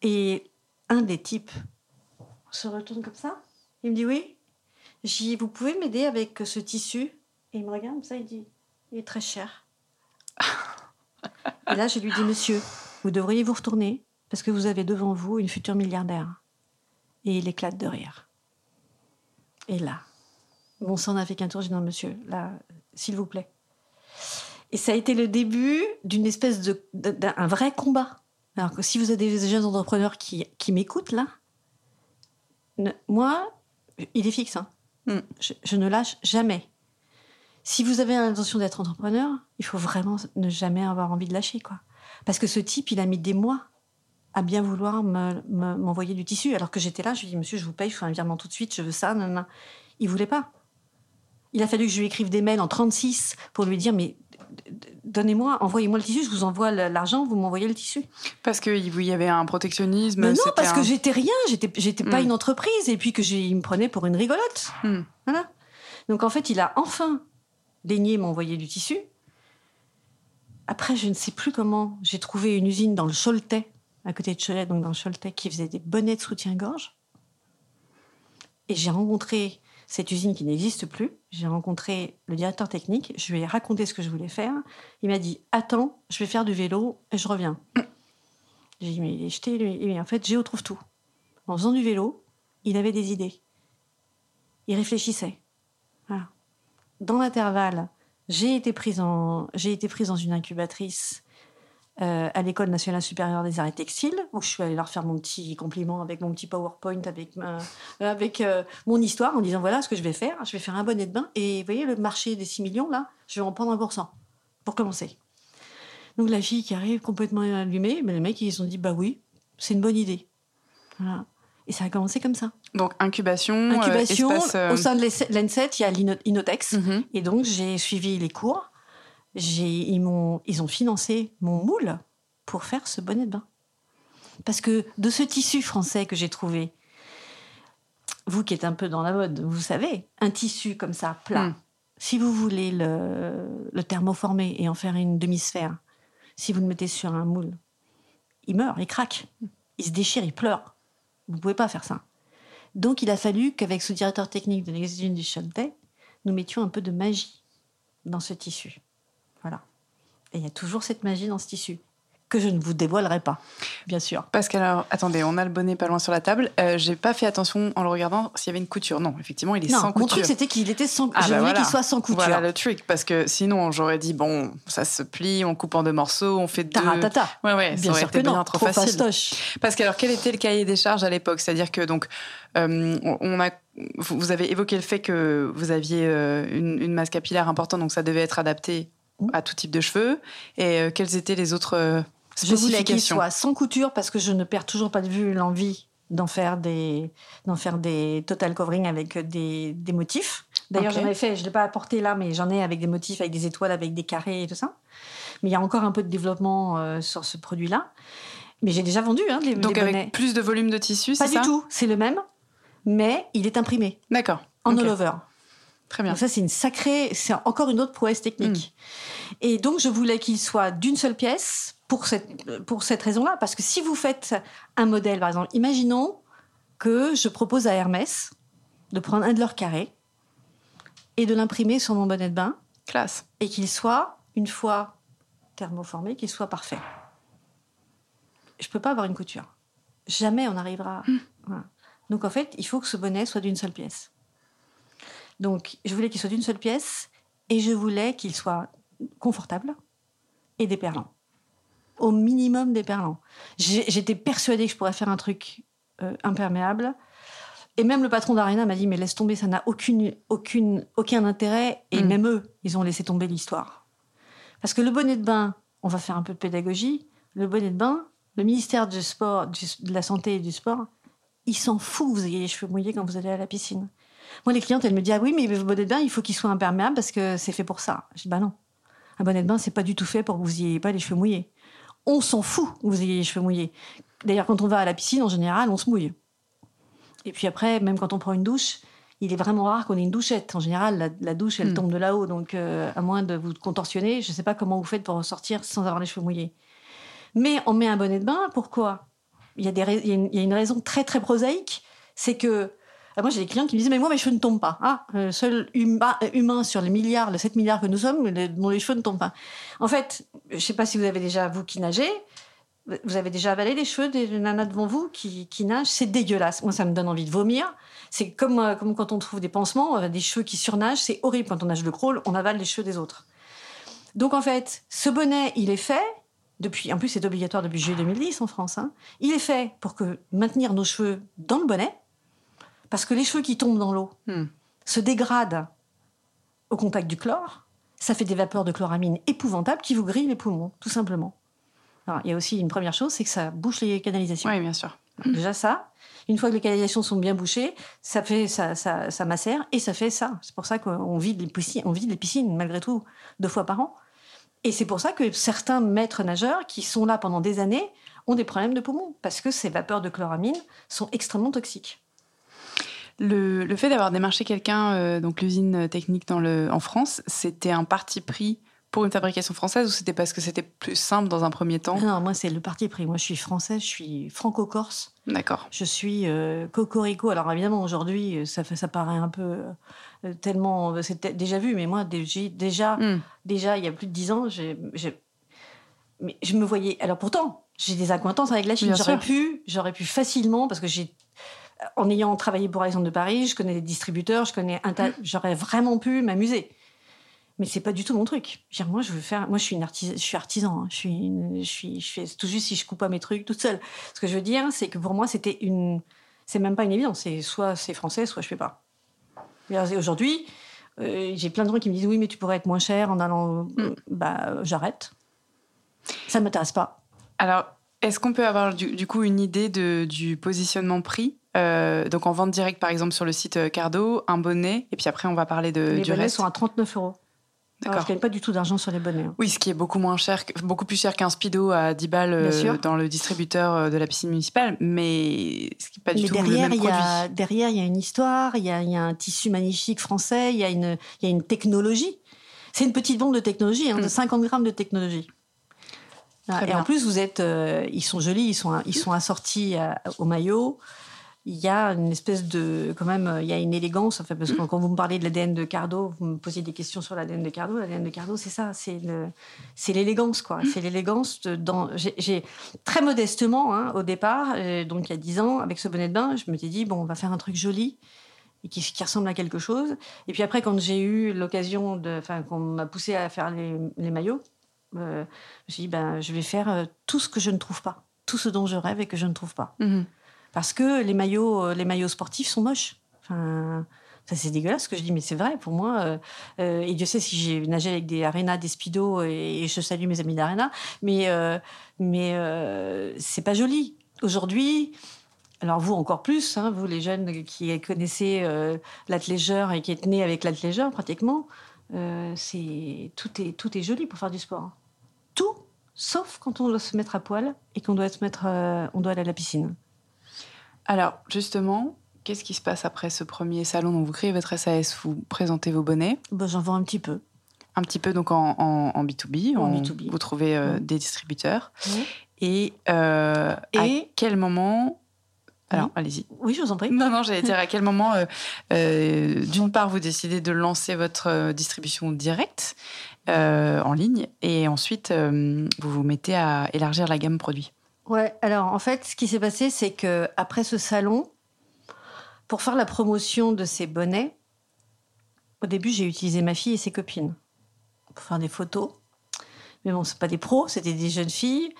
Et un des types se retourne comme ça. Il me dit oui. Dit, vous pouvez m'aider avec ce tissu? Et il me regarde comme ça, il dit, il est très cher. <laughs> Et là, je lui dis, monsieur, vous devriez vous retourner parce que vous avez devant vous une future milliardaire. Et il éclate de rire. Et là, mon sang n'a fait qu'un tour. J'ai dit, non, monsieur, là, s'il vous plaît. Et ça a été le début d'une espèce de, de- d'un vrai combat. Alors que si vous avez des jeunes entrepreneurs qui, qui m'écoutent là, ne- moi, il est fixe. hein.
Mm.
Je, je ne lâche jamais. Si vous avez l'intention d'être entrepreneur, il faut vraiment ne jamais avoir envie de lâcher, quoi. Parce que ce type, il a mis des mois à bien vouloir me- me- m'envoyer du tissu, alors que j'étais là, je lui dis, monsieur, je vous paye, je fais un virement tout de suite, je veux ça, non, non. Il voulait pas. Il a fallu que je lui écrive des mails en 36 pour lui dire, mais donnez-moi, envoyez-moi le tissu, je vous envoie l'argent, vous m'envoyez le tissu.
Parce qu'il y avait un protectionnisme.
Mais non, parce que
un-
j'étais rien, j'étais, pas
Mm.
une entreprise, et puis que il me prenait pour une rigolote.
Hmm.
Voilà. Donc en fait, il a enfin daigné m'envoyer du tissu. Après, je ne sais plus comment, j'ai trouvé une usine dans le Choletais, à côté de Cholet, donc dans le Choletais, qui faisait des bonnets de soutien-gorge. Et j'ai rencontré cette usine qui n'existe plus. J'ai rencontré le directeur technique. Je lui ai raconté ce que je voulais faire. Il m'a dit Attends, je vais faire du vélo et je reviens. J'ai dit Mais il est en fait, Géo trouve tout. En faisant du vélo, il avait des idées. Il réfléchissait. Voilà. Dans l'intervalle, j'ai été prise dans une incubatrice euh, à l'école nationale supérieure des arts et textiles, où je suis allée leur faire mon petit compliment avec mon petit PowerPoint, avec, euh, mon histoire, en disant voilà ce que je vais faire. Je vais faire un bonnet de bain et vous voyez le marché des 6 millions là, je vais en prendre un pour cent pour commencer. Donc la fille qui arrive complètement allumée, mais les mecs ils se sont dit bah oui, c'est une bonne idée. Voilà. Et ça a commencé comme ça.
Donc incubation, euh,
Incubation,
espace, euh,
au sein de l'ENSET, il y a l'Ino- l'Inotex.
mhm.
Et donc, j'ai suivi les cours. Ils, m'ont, ils ont financé mon moule pour faire ce bonnet de bain. Parce que de ce tissu français que j'ai trouvé, vous qui êtes un peu dans la mode, vous savez, un tissu comme ça, plat,
Mm.
si vous voulez le, le thermoformer et en faire une demi-sphère, si vous le mettez sur un moule, il meurt, il craque, il se déchire, il pleure. Vous ne pouvez pas faire ça. Donc, il a fallu qu'avec ce directeur technique de l'exusine du Choletais, nous mettions un peu de magie dans ce tissu. Voilà. Et il y a toujours cette magie dans ce tissu, que je ne vous dévoilerai pas, bien sûr.
Parce qu'alors, attendez, on a le bonnet pas loin sur la table. Euh, J'ai pas fait attention en le regardant s'il y avait une couture. Non, effectivement, il est
Non,
sans
mon
couture.
truc, c'était qu'il était sans...
Ah,
je
bah
voulais
voilà.
qu'il soit sans couture.
Voilà le truc, parce que sinon j'aurais dit bon, ça se plie, on coupe en deux morceaux, on fait deux.
Taratata.
Ouais, ouais, ça
Bien
aurait
sûr
été
que non,
trop,
trop
facile.
fastoche.
Parce que alors quel était le cahier des charges à l'époque? C'est-à-dire que donc euh, on- a, vous avez évoqué le fait que vous aviez euh, une, une masse capillaire importante, donc ça devait être adapté à tout type de cheveux. Et euh, quelles étaient les autres
Je voulais qu'il soit sans couture parce que je ne perds toujours pas de vue l'envie d'en faire des d'en faire des total covering avec des, des motifs. D'ailleurs, j'en ai fait, je l'ai pas apporté là, mais j'en ai avec des motifs, avec des étoiles, avec des carrés et tout ça. Mais il y a encore un peu de développement euh, sur ce produit-là. Mais j'ai déjà vendu hein, les,
Donc
les
avec
bonnets.
plus de volume de tissu,
Pas
c'est
du
ça
tout, c'est le même, mais il est imprimé
D'accord.
en all over.
Très bien.
Donc ça, c'est une sacrée, c'est encore une autre prouesse technique.
Mm.
Et donc, je voulais qu'il soit d'une seule pièce pour cette, pour cette raison-là. Parce que si vous faites un modèle, par exemple, imaginons que je propose à Hermès de prendre un de leurs carrés et de l'imprimer sur mon bonnet de bain
Classe.
et qu'il soit une fois thermoformé, qu'il soit parfait. Je peux pas avoir une couture. Jamais on arrivera. Voilà. Donc en fait, il faut que ce bonnet soit d'une seule pièce. Donc je voulais qu'il soit d'une seule pièce et je voulais qu'il soit confortable et déperlant. Au minimum déperlant. J'ai- J'étais persuadée que je pourrais faire un truc euh, imperméable. Et même le patron d'Arena m'a dit mais laisse tomber, ça n'a aucune, aucune, aucun intérêt. Et
Mm.
même eux, ils ont laissé tomber l'histoire. Parce que le bonnet de bain, on va faire un peu de pédagogie. Le bonnet de bain, le ministère du sport, du- de la santé et du sport, il s'en fout que vous ayez les cheveux mouillés quand vous allez à la piscine. Moi, les clientes, elles me disent ah oui, mais le bonnet de bain, il faut qu'il soit imperméable parce que c'est fait pour ça. Je dis bah non, un bonnet de bain, c'est pas du tout fait pour que vous ayez pas les cheveux mouillés. On s'en fout que vous ayez les cheveux mouillés. D'ailleurs, quand on va à la piscine, en général, on se mouille. Et puis après, même quand on prend une douche, il est vraiment rare qu'on ait une douchette. En général, la, la douche, elle
Mm.
tombe de là-haut. Donc, euh, à moins de vous contorsionner, je ne sais pas comment vous faites pour ressortir sans avoir les cheveux mouillés. Mais on met un bonnet de bain, pourquoi? Il y, a des rais- il, y a une, il y a une raison très, très prosaïque. C'est que. Ah, Moi, j'ai des clients qui me disent Mais moi, mes cheveux ne tombent pas. Ah, le seul huma- euh, humain sur les milliards, les 7 milliards que nous sommes, dont les cheveux ne tombent pas. En fait, je ne sais pas si vous avez déjà, vous qui nagez, vous avez déjà avalé les cheveux des nanas devant vous qui, nagent? C'est dégueulasse. Moi, ça me donne envie de vomir. C'est comme, euh, quand on trouve des pansements, euh, des cheveux qui surnagent. C'est horrible quand on nage le crawl, on avale les cheveux des autres. Donc, en fait, ce bonnet, il est fait. Depuis, en plus, c'est obligatoire depuis juillet 2010 en France. hein. Il est fait pour que maintenir nos cheveux dans le bonnet, parce que les cheveux qui tombent dans l'eau
Hmm.
se dégradent au contact du chlore. Ça fait des vapeurs de chloramine épouvantables qui vous grillent les poumons, tout simplement. Alors, il y a aussi une première chose, c'est que ça bouche les canalisations.
Oui, bien sûr.
Déjà ça. Une fois que les canalisations sont bien bouchées, ça fait ça, ça, ça macère et ça fait ça. C'est pour ça qu'on vide les piscines, on vide les piscines malgré tout deux fois par an. Et c'est pour ça que certains maîtres nageurs qui sont là pendant des années ont des problèmes de poumons parce que ces vapeurs de chloramine sont extrêmement toxiques.
Le, le fait d'avoir démarché quelqu'un, euh, donc l'usine technique dans le, en France, c'était un parti pris pour une fabrication française ou c'était parce que c'était plus simple dans un premier temps?
Non, moi c'est le parti pris. Moi je suis française, je suis franco-corse.
D'accord.
Je suis euh, cocorico. Alors évidemment, aujourd'hui, euh, ça, paraît un peu euh, tellement. C'est déjà vu, mais moi, déjà,
Hmm.
déjà, il y a plus de dix ans, mais je me voyais. Alors pourtant, j'ai des accointances avec la Chine. J'aurais pu, j'aurais pu facilement, parce que j'ai. En ayant travaillé pour Alexandre de Paris, je connais les distributeurs, je connais un tas. J'aurais vraiment pu m'amuser. Mais c'est pas du tout mon truc. Dire, moi, je veux faire. Moi, je suis une artisan. Je suis artisan. hein. Je suis. une- je suis. Je fais tout juste si je coupe pas mes trucs toute seule. Ce que je veux dire, c'est que pour moi, c'était une. C'est même pas une évidence. C'est soit c'est français, soit je fais pas. Aujourd'hui, euh, j'ai plein de gens qui me disent oui, mais tu pourrais être moins cher en allant.
Mm.
Bah, euh, j'arrête. Ça m'intéresse pas.
Alors, est-ce qu'on peut avoir du, du coup une idée de, du positionnement prix Euh, Donc en vente directe, par exemple, sur le site euh, Cardo, un bonnet, et puis après on va parler de,
les
du
bonnets
reste?
sont à 39 euros. Alors,
D'accord.
je gagne pas du tout d'argent sur les bonnets. hein.
Oui, ce qui est beaucoup moins cher, beaucoup plus cher qu'un speedo à 10 balles euh, dans le distributeur de la piscine municipale, mais ce qui n'est pas du
Mais
tout le
derrière,
même
il y
produit.
a, derrière, il y a une histoire, il y y a un tissu magnifique français, il y a une, il y a une technologie. C'est une petite bombe de technologie, hein, de
Mm.
50 grammes de technologie. Ah, et en plus, vous êtes, euh, ils sont jolis, ils sont, ils sont assortis à- au maillot. Il y a une espèce de, quand même, euh, il y a une élégance. Enfin, parce que quand vous me parlez de l'ADN de Cardo, vous me posiez des questions sur l'ADN de Cardo. L'ADN de Cardo, c'est ça, c'est le, c'est l'élégance, quoi. C'est l'élégance de- dans. J'ai, j'ai- très modestement, hein, au départ, euh, donc il y a 10 ans, avec ce bonnet de bain, je me suis dit bon, on va faire un truc joli et qui, qui ressemble à quelque chose. Et puis après, quand j'ai eu l'occasion de, enfin, qu'on m'a poussé à faire les, les maillots, euh, je me suis dit ben, je vais faire euh, tout ce que je ne trouve pas, tout ce dont je rêve et que je ne trouve pas
Mhm.
parce que les maillots, euh, les maillots sportifs sont moches. Enfin, ça c'est dégueulasse ce que je dis, mais c'est vrai pour moi. euh, et Dieu sait si j'ai nagé avec des Arena, des Speedo, et, et je salue mes amis d'Arena, mais euh, mais euh, c'est pas joli. Aujourd'hui, alors vous encore plus, hein, vous les jeunes qui connaissez l'athléisure et qui êtes nés avec l'athléisure pratiquement, c'est tout est tout est joli pour faire du sport. Tout, sauf quand on doit se mettre à poil et qu'on doit se mettre, euh, on doit aller à la piscine.
Alors, justement, qu'est-ce qui se passe après ce premier salon dont vous créez votre SAS Vous présentez vos bonnets,
Ben, J'en vends un petit peu.
un petit peu donc en, en- en B2B.
En
en-
B2B.
Vous trouvez euh,
Mhm.
des distributeurs. Et, euh, à quel moment... Alors,
Oui.
allez-y.
Oui, je vous en prie.
Non, non, j'allais dire à quel moment, euh, d'une part, vous décidez de lancer votre distribution directe en ligne et ensuite vous vous mettez à élargir la gamme produit.
Ouais, alors en fait, ce qui s'est passé, c'est que après ce salon, pour faire la promotion de ces bonnets, au début, j'ai utilisé ma fille et ses copines pour faire des photos. Mais bon, c'est pas des pros, c'était des jeunes filles.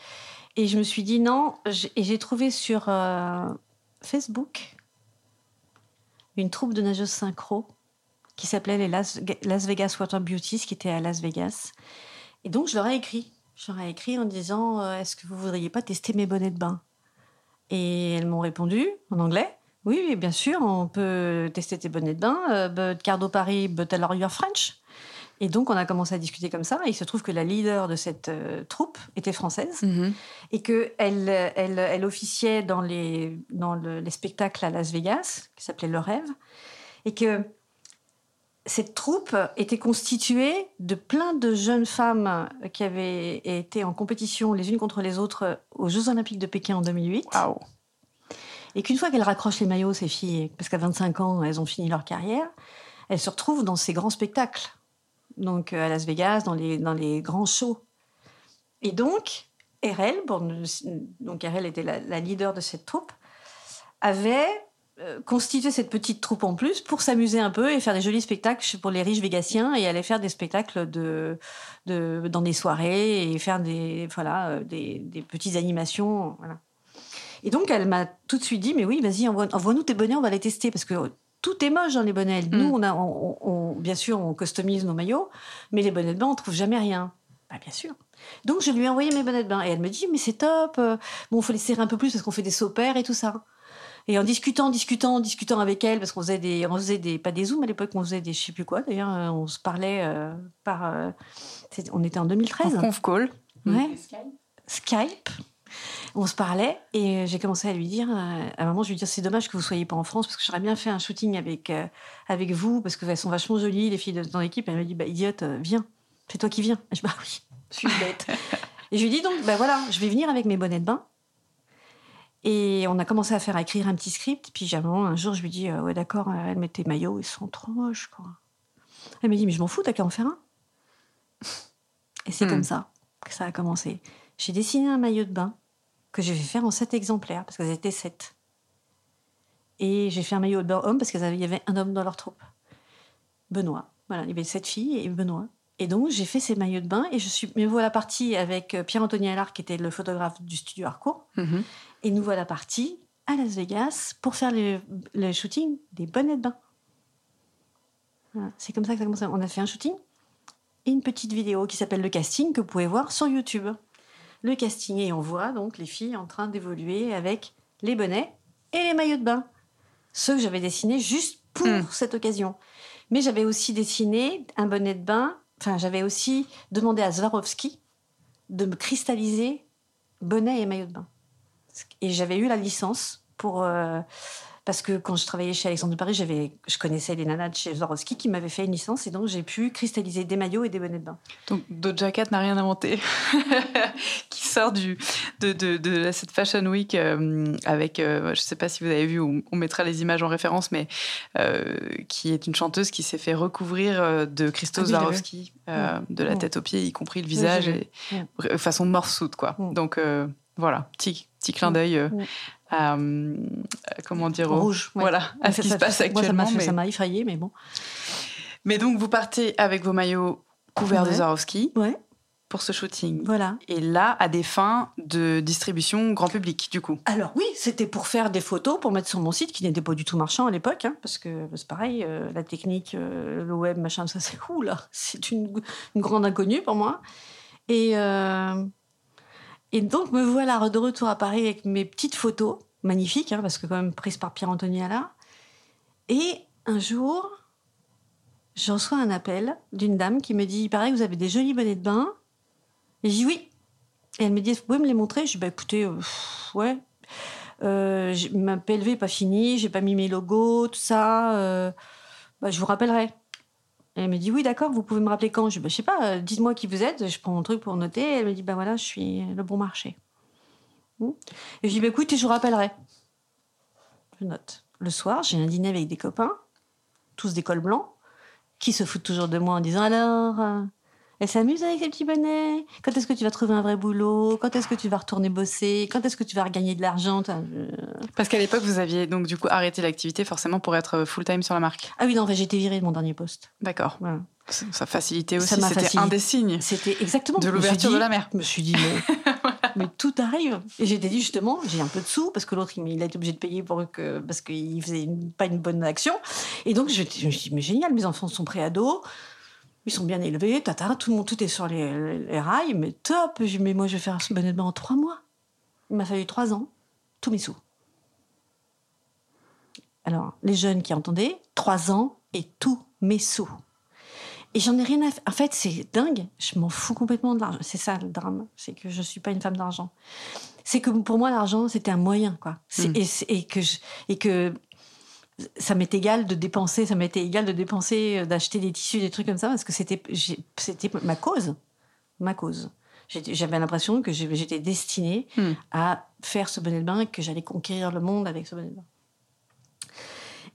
Et je me suis dit non. Et j'ai trouvé sur euh, Facebook une troupe de nageuses synchro qui s'appelait les Las, Vegas Water Beauties, qui était à Las Vegas. Et donc, je leur ai écrit. Je leur ai écrit en disant euh, Est-ce que vous voudriez pas tester mes bonnets de bain? Et elles m'ont répondu en anglais oui, bien sûr, on peut tester tes bonnets de bain. Euh, but Cardo Paris, but alors you're French. Et donc, on a commencé à discuter comme ça. Et il se trouve que la leader de cette euh, troupe était française mhm. et qu'elle elle, elle, officiait dans, les, dans les spectacles à Las Vegas, qui s'appelait Le Rêve. Et que cette troupe était constituée de plein de jeunes femmes qui avaient été en compétition les unes contre les autres aux Jeux Olympiques de Pékin en 2008. Et qu'une fois qu'elles raccrochent les maillots, ces filles, parce qu'à 25 ans, elles ont fini leur carrière, elles se retrouvent dans ces grands spectacles. Donc euh, à Las Vegas, dans les, dans les grands shows. Et donc, RL, donc RL était la, leader de cette troupe, avait euh, constitué cette petite troupe en plus pour s'amuser un peu et faire des jolis spectacles pour les riches végasiens et aller faire des spectacles de, de dans des soirées et faire des, voilà, euh, des, des petites animations. Voilà. Et donc, elle m'a tout de suite dit, mais oui, vas-y, envoie-nous tes bonnets, on va les tester. Parce que tout est moche dans les bonnets. Nous, mm. on a, on, bien sûr, on customise nos maillots, mais les bonnets de bain, on trouve jamais rien. Bah, bien sûr. Donc, je lui ai envoyé mes bonnets de bain. Et elle me dit, mais c'est top. Euh, bon, faut les serrer un peu plus parce qu'on fait des sopères et tout ça. Et en discutant, discutant, discutant avec elle, parce qu'on faisait des, on faisait des, pas des zooms à l'époque, on faisait des, je sais plus quoi. D'ailleurs, euh, on se parlait euh, par, on était en 2013.
En conf call.
Ouais. Skype on se parlait et j'ai commencé à lui dire, euh, à un moment, je lui dis c'est dommage que vous soyez pas en France parce que j'aurais bien fait un shooting avec, euh, avec vous parce qu'elles sont vachement jolies, les filles dans l'équipe. Elle m'a dit, bah, idiote, euh, viens, c'est toi qui viens. <laughs> je dis, bah oui, je suis bête. <laughs> et je lui dis donc, bah voilà, je vais venir avec mes bonnets de bain. Et on a commencé à faire écrire un petit script. Puis un jour, je lui dis, ouais, d'accord, elle met tes maillots, ils sont trop moches, quoi. Elle m'a dit, mais je m'en fous, t'as qu'à en faire un. Et c'est hmm. comme ça que ça a commencé. J'ai dessiné un maillot de bain que j'ai fait faire en sept exemplaires, parce qu'elles étaient sept. Et j'ai fait un maillot de homme parce qu'il y avait un homme dans leur troupe. Benoît. Voilà, il y avait sept filles et Benoît. Et donc, j'ai fait ces maillots de bain et je suis. Me voilà partie avec euh, Pierre-Anthony Allard, qui était le photographe du studio Harcourt. Mhm. Et nous voilà partis à Las Vegas pour faire le, shooting des bonnets de bain. C'est comme ça que ça a commencé. On a fait un shooting et une petite vidéo qui s'appelle Le Casting que vous pouvez voir sur YouTube le casting et on voit donc les filles en train d'évoluer avec les bonnets et les maillots de bain. Ceux que j'avais dessinés juste pour hmm. cette occasion. Mais j'avais aussi dessiné un bonnet de bain, enfin j'avais aussi demandé à Swarovski de me cristalliser bonnet et maillot de bain. Et j'avais eu la licence pour... Euh, parce que quand je travaillais chez Alexandre de Paris, j'avais, je connaissais les nanas de chez Swarovski qui m'avaient fait une licence et donc j'ai pu cristalliser des maillots et des bonnets de bain.
Donc Doja Cat n'a rien inventé, <laughs> qui sort du, de, de, de, cette Fashion Week euh, avec, euh, je ne sais pas si vous avez vu, on, mettra les images en référence, mais euh, qui est une chanteuse qui s'est fait recouvrir de Christos ah Swarovski de la tête aux pieds, y compris le visage, et, façon morceau quoi. Donc voilà, petit, petit clin d'œil euh, comment dire,
rouge.
Voilà, à ce qui se passe actuellement.
ça m'a effrayé, mais bon.
Mais donc, vous partez avec vos maillots couverts de Swarovski. Pour ce shooting.
Voilà.
Et là, à des fins de distribution grand public, du coup.
Alors oui, c'était pour faire des photos, pour mettre sur mon site, qui n'était pas du tout marchand à l'époque, hein, parce que c'est pareil, euh, la technique, euh, le web, machin, ça c'est cool. C'est une, grande inconnue pour moi. Et et donc, me voilà de retour à Paris avec mes petites photos, magnifiques, hein, parce que quand même prises par Pierre-Anthony Allard. Et un jour, je reçois un appel d'une dame qui me dit, il paraît que vous avez des jolis bonnets de bain. Et je dis oui. Et elle me dit, vous pouvez me les montrer? Je dis, bah écoutez, euh, ouais. Euh, ma PLV n'est pas fini, j'ai pas mis mes logos, tout ça. Euh, bah, je vous rappellerai elle me dit oui d'accord, vous pouvez me rappeler quand? Je dis bah, sais pas, euh, dites-moi qui vous êtes, je prends mon truc pour noter. Elle me dit bah voilà, je suis le bon marché. Hmm. Et je dis bah écoute, je vous rappellerai. Je note. Le soir, j'ai un dîner avec des copains, tous des cols blancs, qui se foutent toujours de moi en disant alors, euh, Elle s'amuse avec ses petits bonnets. Quand est-ce que tu vas trouver un vrai boulot? Quand est-ce que tu vas retourner bosser? Quand est-ce que tu vas regagner de l'argent?
Parce qu'à l'époque, vous aviez donc du coup arrêté l'activité forcément pour être full-time sur la marque.
Ah oui, non, j'ai été virée de mon dernier poste.
D'accord.
Voilà.
Ça facilitait aussi,
Ça m'a
c'était
facilité.
un des signes
C'était exactement
de l'ouverture de la mer.
Je me suis dit, mais, <laughs> <laughs> mais tout arrive. Et j'étais dit, justement, j'ai un peu de sous, parce que l'autre, il, il a été obligé de payer pour que, parce qu'il faisait une- pas une bonne action. Et donc, je, je me suis dit, mais génial, mes enfants sont préados, ils sont bien élevés, tata, tout, le monde, tout est sur les, les rails, mais top. Mais moi, je vais faire ce bonnet de bain en trois mois. Il m'a fallu trois ans, tous mes sous. Alors, les jeunes qui entendaient, trois ans et tous mes sous. Et j'en ai rien à faire. En fait, c'est dingue. Je m'en fous complètement de l'argent. C'est ça le drame. C'est que je suis pas une femme d'argent. C'est que pour moi, l'argent, c'était un moyen, quoi. C'est-
Mm.
et, c'est- et que je- et que ça m'est égal de dépenser, ça m'était égal de dépenser, euh, d'acheter des tissus, des trucs comme ça, parce que c'était, c'était ma cause. Ma cause. J'avais l'impression que j'étais destinée
Mm.
à faire ce bonnet de bain et que j'allais conquérir le monde avec ce bonnet de bain.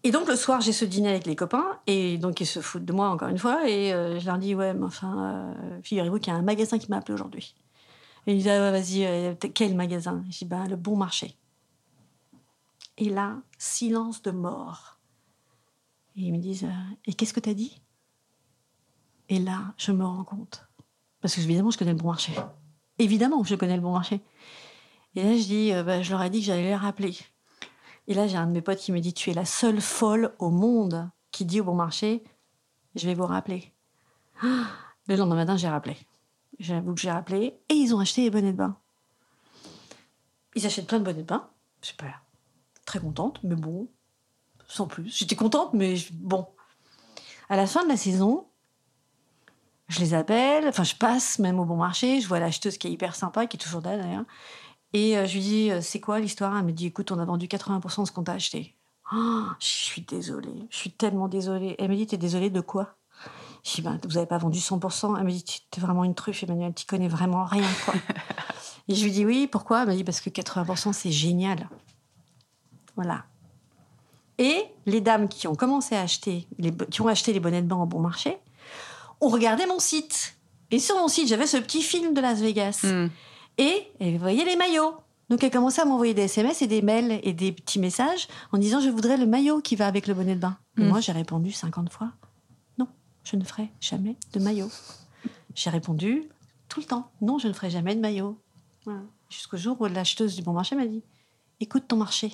Et donc le soir, j'ai ce dîner avec les copains, et donc ils se foutent de moi encore une fois, et euh, je leur dis ouais, mais enfin, euh, figurez-vous qu'il y a un magasin qui m'a appelé aujourd'hui. Et ils disent ah ouais, vas-y, euh, quel magasin? Je dis ben le Bon Marché. Et là, silence de mort. Et ils me disent euh, et qu'est-ce que t'as dit? Et là, je me rends compte, parce que évidemment, je connais le Bon Marché. Évidemment, je connais le Bon Marché. Et là, je dis, euh, bah, je leur ai dit que j'allais les rappeler. Et là, j'ai un de mes potes qui me dit Tu es la seule folle au monde qui dit au bon marché Je vais vous rappeler. <gasps> Le lendemain matin, j'ai rappelé. J'avoue que j'ai rappelé. Et ils ont acheté les bonnets de bain. Ils achètent plein de bonnets de bain. Pas très contente, mais bon, sans plus. J'étais contente, mais bon. À la fin de la saison, je les appelle, enfin, je passe même au bon marché, je vois l'acheteuse qui est hyper sympa, qui est toujours là d'ailleurs. Et euh, je lui dis, euh, c'est quoi l'histoire? Elle me dit, écoute, on a vendu 80% de ce qu'on t'a acheté. Oh, je suis désolée, je suis tellement désolée. Elle me dit, t'es désolée de quoi? Je dis, ben, vous n'avez pas vendu 100%. Elle me dit, t'es vraiment une truffe, Emmanuel, tu connais vraiment rien, quoi. <laughs> Et je lui dis, oui, pourquoi? Elle me dit, parce que 80%, c'est génial. Voilà. Et les dames qui ont commencé à acheter, les, qui ont acheté les bonnets de bain au bon marché, ont regardé mon site. Et sur mon site, j'avais ce petit film de Las Vegas.
Hmm.
Et elle voyait les maillots. Donc elle commençait à m'envoyer des SMS et des mails et des petits messages en disant je voudrais le maillot qui va avec le bonnet de bain. Et
Mm.
moi j'ai répondu 50 fois non, je ne ferai jamais de maillot. J'ai répondu tout le temps non, je ne ferai jamais de maillot. Voilà. Jusqu'au jour où l'acheteuse du bon marché m'a dit écoute ton marché.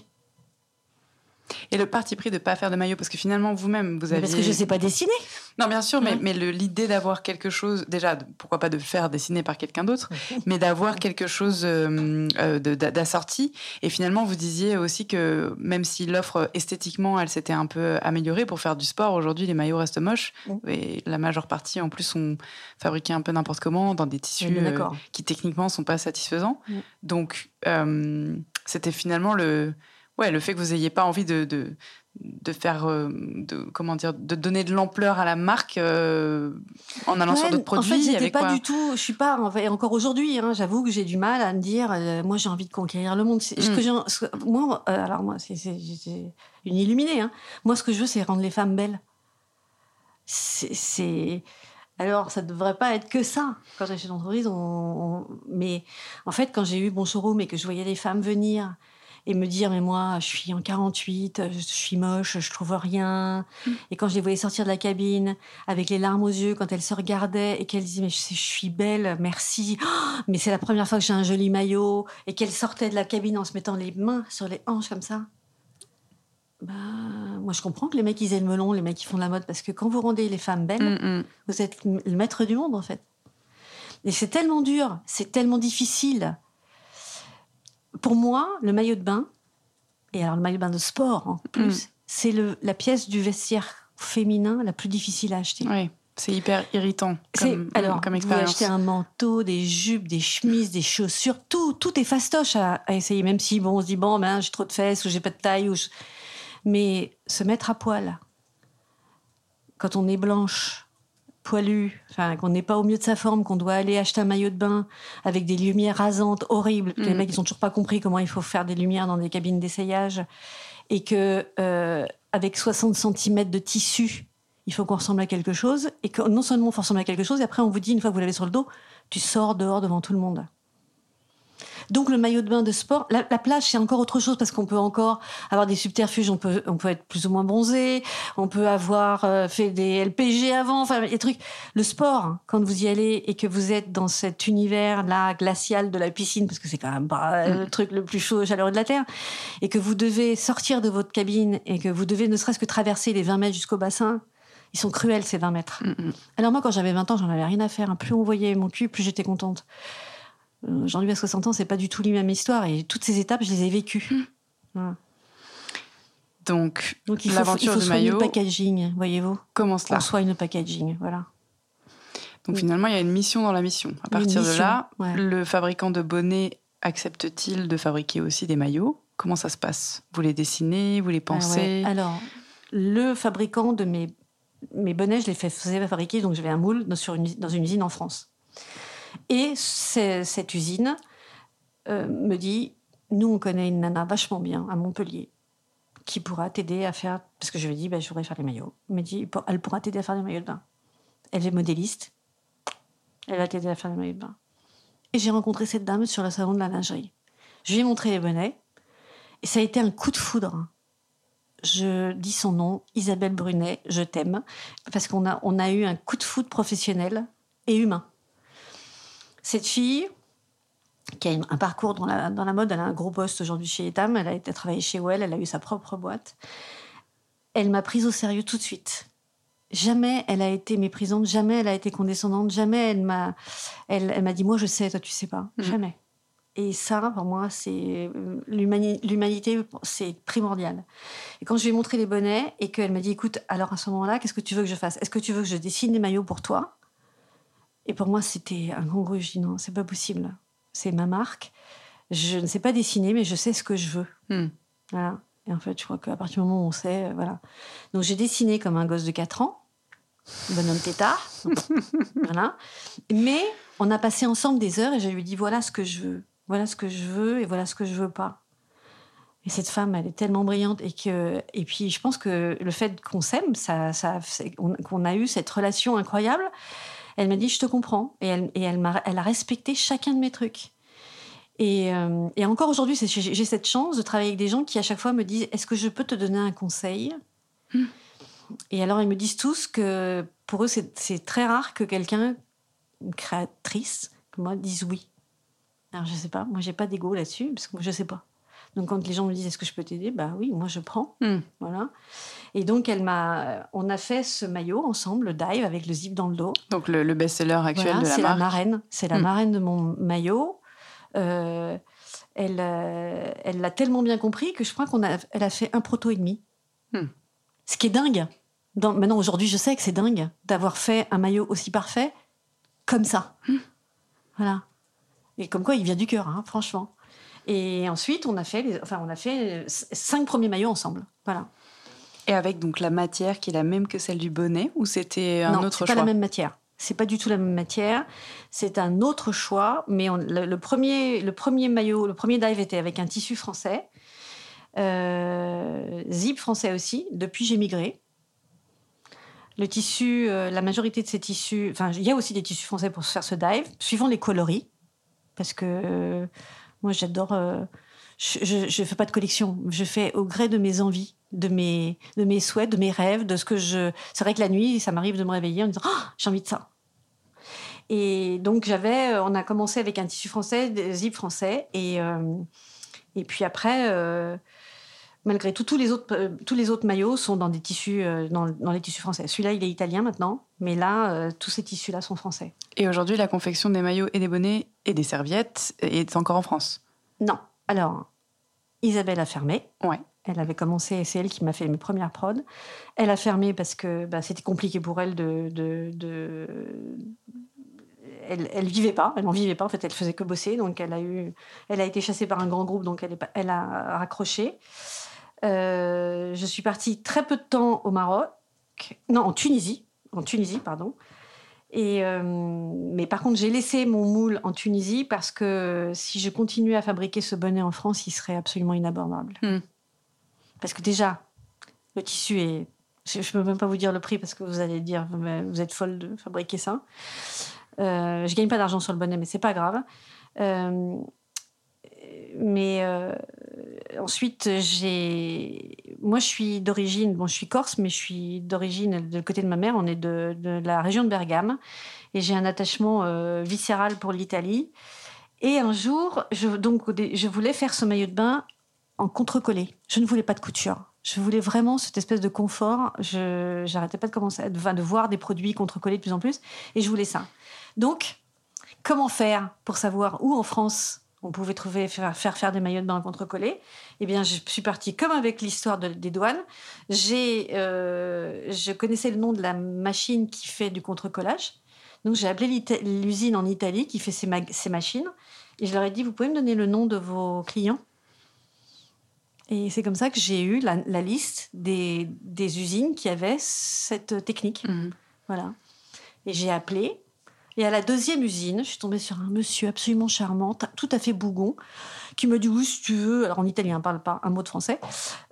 Et le parti pris de pas faire de maillot, parce que finalement vous-même vous aviez.
Parce que je sais pas dessiner.
Non, bien sûr, mais, mais l'idée d'avoir quelque chose, déjà, pourquoi pas de le faire dessiner par quelqu'un d'autre, mais d'avoir quelque chose euh, euh, d'assorti. Et finalement, vous disiez aussi que même si l'offre esthétiquement, elle s'était un peu améliorée pour faire du sport, aujourd'hui, les maillots restent moches. Et la majeure partie, en plus, sont fabriqués un peu n'importe comment, dans des tissus euh, qui techniquement sont pas satisfaisants. Donc, euh, c'était finalement le, ouais, le fait que vous n'ayez pas envie de, de, de faire, euh, de, comment dire, de donner de l'ampleur à la marque euh, en allant sur d'autres produits.
En fait, j'étais pas
quoi
du tout. Je suis pas. encore aujourd'hui, hein, j'avoue que j'ai du mal à me dire. euh, moi, j'ai envie de conquérir le monde. C'est- ce
Mm.
que j'ai- ce que- moi, euh, alors moi, c'est une illuminée. Hein. Moi, ce que je veux, c'est rendre les femmes belles. C'est-. Alors, ça ne devrait pas être que ça. Quand j'achète une entreprise, on, on- mais en fait, quand j'ai eu mon showroom et que je voyais les femmes venir et me dire, mais moi, je suis en 48, je suis moche, je trouve rien. Et quand je les voyais sortir de la cabine avec les larmes aux yeux, quand elles se regardaient et qu'elles disaient, mais je suis belle, merci, Oh, mais c'est la première fois que j'ai un joli maillot, et qu'elles sortaient de la cabine en se mettant les mains sur les hanches comme ça. Bah, moi, je comprends que les mecs, ils aient le melon, les mecs qui font de la mode, parce que quand vous rendez les femmes belles,
Mm, mm.
vous êtes le maître du monde, en fait. Et c'est tellement dur, c'est tellement difficile. Pour moi, le maillot de bain, et alors le maillot de bain de sport en plus, c'est le- la pièce du vestiaire féminin la plus difficile à acheter.
Oui, c'est hyper irritant
C'est-
comme,
alors,
comme
vous
expérience.
achetez un manteau, des jupes, des chemises, des chaussures, tout, tout est fastoche à, à essayer, même si bon, on se dit bon, ben j'ai trop de fesses ou j'ai pas de taille ou je- mais se mettre à poil quand on est blanche, enfin qu'on n'est pas au mieux de sa forme, qu'on doit aller acheter un maillot de bain avec des lumières rasantes horribles, les
Mhm.
mecs ils ont toujours pas compris comment il faut faire des lumières dans des cabines d'essayage et que euh, avec 60 cm de tissu Il faut qu'on ressemble à quelque chose et que non seulement on ressemble à quelque chose, et après on vous dit une fois que vous l'avez sur le dos, tu sors dehors devant tout le monde. Donc le maillot de bain de sport, la, plage c'est encore autre chose parce qu'on peut encore avoir des subterfuges, on peut on peut être plus ou moins bronzé, on peut avoir euh, fait des LPG avant, enfin les trucs. Le sport, hein, quand vous y allez et que vous êtes dans cet univers là glacial de la piscine parce que c'est quand même pas le mm. truc le plus chaud et chaleureux de la terre et que vous devez sortir de votre cabine et que vous devez ne serait-ce que traverser les 20 mètres jusqu'au bassin. Ils sont cruels ces 20 mètres. Mm, mm. Alors moi quand j'avais 20 ans, j'en avais rien à faire. Hein. Plus on voyait mon cul, plus j'étais contente. Aujourd'hui, à 60 ans, c'est pas du tout la même histoire. Et toutes ces étapes, je les ai vécues.
Hmm. Donc,
Donc, il faut, l'aventure il maillot. le packaging, voyez-vous.
Comment cela
On soigne le packaging, voilà.
Donc finalement, il y a une mission dans la mission. À partir de là, le fabricant de bonnets accepte-t-il de fabriquer aussi des maillots? Comment ça se passe? Vous les dessinez Vous les ah pensez?
Alors, le fabricant de mes, mes bonnets, je les faisais fabriquer, donc j'avais un moule dans, une, dans une usine en France. Et cette usine euh, me dit, nous, on connaît une nana vachement bien à Montpellier qui pourra t'aider à faire... Parce que je lui ai dit, bah, je voudrais faire les maillots. Elle me dit, elle pourra t'aider à faire des maillots de bain. Elle est modéliste. Elle va t'aider à faire des maillots de bain. Et j'ai rencontré cette dame sur le salon de la lingerie. Je lui ai montré les bonnets. Et ça a été un coup de foudre. Je dis son nom, Isabelle Brunet, je t'aime, parce qu'on a, on a eu un coup de foudre professionnel et humain. Cette fille, qui a un parcours dans la, dans la mode, elle a un gros poste aujourd'hui chez Etam, elle a été travailler chez Well, elle a eu sa propre boîte. Elle m'a prise au sérieux tout de suite. Jamais elle a été méprisante, jamais elle a été condescendante, jamais elle m'a, elle, elle m'a dit moi je sais, toi tu sais pas, mm. jamais. Et ça, pour moi, c'est l'humanité, c'est primordial. Et quand je lui ai montré les bonnets et qu'elle m'a dit, écoute, alors à ce moment-là, qu'est-ce que tu veux que je fasse? Est-ce que tu veux que je dessine des maillots pour toi? Et pour moi, c'était un grand dis non, c'est pas possible. C'est ma marque. Je ne sais pas dessiner, mais je sais ce que je veux. Hmm. Voilà. Et en fait, je crois qu'à partir du moment où on sait, euh, voilà. Donc j'ai dessiné comme un gosse de 4 ans, bonhomme tétard. <laughs> voilà. Mais on a passé ensemble des heures et je lui dit voilà ce que je veux. Voilà ce que je veux et voilà ce que je veux pas. Et cette femme, elle est tellement brillante et que et puis je pense que le fait qu'on s'aime, ça, ça qu'on a eu cette relation incroyable, elle m'a dit, je te comprends. Et elle, et elle, a, elle a respecté chacun de mes trucs. Et, euh, et encore aujourd'hui, j'ai cette chance de travailler avec des gens qui à chaque fois me disent, est-ce que je peux te donner un conseil? Hmm. Et alors ils me disent tous que pour eux, c'est très rare que quelqu'un, une créatrice, comme moi, dise oui. Alors je sais pas, moi j'ai pas d'ego là-dessus, parce que moi je sais pas. Donc quand les gens me disent est-ce que je peux t'aider, bah oui, moi je prends. Hmm. Voilà. Et donc elle m'a, on a fait ce maillot ensemble, le dive avec le zip dans le dos.
Donc le, best-seller actuel de la
C'est la marraine, c'est la hmm. marraine de mon maillot. Euh, elle, euh, elle l'a tellement bien compris que je crois qu'on a, elle a fait un proto et demi. Hmm. Ce qui est dingue. Dans, maintenant aujourd'hui, je sais que c'est dingue d'avoir fait un maillot aussi parfait comme ça. Voilà. Et comme quoi, il vient du cœur, hein, franchement. Et ensuite, on a fait, les, enfin, on a fait cinq premiers maillots ensemble. Voilà.
Et avec donc la matière qui est la même que celle du bonnet ou c'était un autre choix
Non, pas la même matière. C'est pas du tout la même matière. C'est un autre choix, mais le, premier, le premier maillot, le premier dive était avec un tissu français, euh, zip français aussi. Depuis, j'ai migré. Le tissu, euh, la majorité de ces tissus, enfin, il y a aussi des tissus français pour faire ce dive, suivant les coloris, parce que moi, j'adore. Euh, je ne fais pas de collection. Je fais au gré de mes envies, de mes, de mes souhaits, de mes rêves, de ce que je. C'est vrai que la nuit, ça m'arrive de me réveiller en disant oh, j'ai envie de ça. Et donc, j'avais. Euh, on a commencé avec un tissu français, des zip français. Et, euh, et puis après. Malgré tout, tous les autres, tous les autres maillots sont dans des tissus, dans, dans, les tissus français. Celui-là, il est italien maintenant, mais là, tous ces tissus-là sont français.
Et aujourd'hui, la confection des maillots et des bonnets et des serviettes est encore en France?
Non. Alors, Isabelle a fermé.
Ouais.
Elle avait commencé, c'est elle qui m'a fait mes premières prods. Elle a fermé parce que bah, c'était compliqué pour elle de. de, Elle, elle vivait pas, elle n'en vivait pas. En fait, elle faisait que bosser. Donc, elle a eu, elle a été chassée par un grand groupe, donc elle, est, elle a raccroché. Euh, je suis partie très peu de temps au Maroc, non, en Tunisie, en Tunisie, pardon. Et, euh, mais par contre, j'ai laissé mon moule en Tunisie parce que si je continuais à fabriquer ce bonnet en France, il serait absolument inabordable. Hmm. Parce que déjà, le tissu est Je ne peux même pas vous dire le prix parce que vous allez dire vous êtes folle de fabriquer ça. Euh, je gagne pas d'argent sur le bonnet, mais c'est pas grave. Euh, mais euh, ensuite, j'ai. Moi, je suis d'origine. Bon, je suis corse, mais je suis d'origine de côté de ma mère. On est de, la région de Bergame. Et j'ai un attachement euh, viscéral pour l'Italie. Et un jour, je, donc, je voulais faire ce maillot de bain en contre-collé. Je ne voulais pas de couture. Je voulais vraiment cette espèce de confort. Je n'arrêtais pas de commencer, de voir des produits contre-collés de plus en plus. Et je voulais ça. Donc, comment faire pour savoir où en France on pouvait trouver, faire, faire, des maillots de bain contre-collés. Eh bien, je suis partie comme avec l'histoire des douanes. J'ai, euh, je connaissais le nom de la machine qui fait du contre-collage. Donc, j'ai appelé l'usine en Italie qui fait ces, ces, machines. Et je leur ai dit, vous pouvez me donner le nom de vos clients? Et c'est comme ça que j'ai eu la, liste des, des, usines qui avaient cette technique. Mmh. Voilà. Et j'ai appelé et à la deuxième usine, je suis tombée sur un monsieur absolument charmant, tout à fait bougon, qui me dit oui, si tu veux, alors en italien, parle pas un mot de français,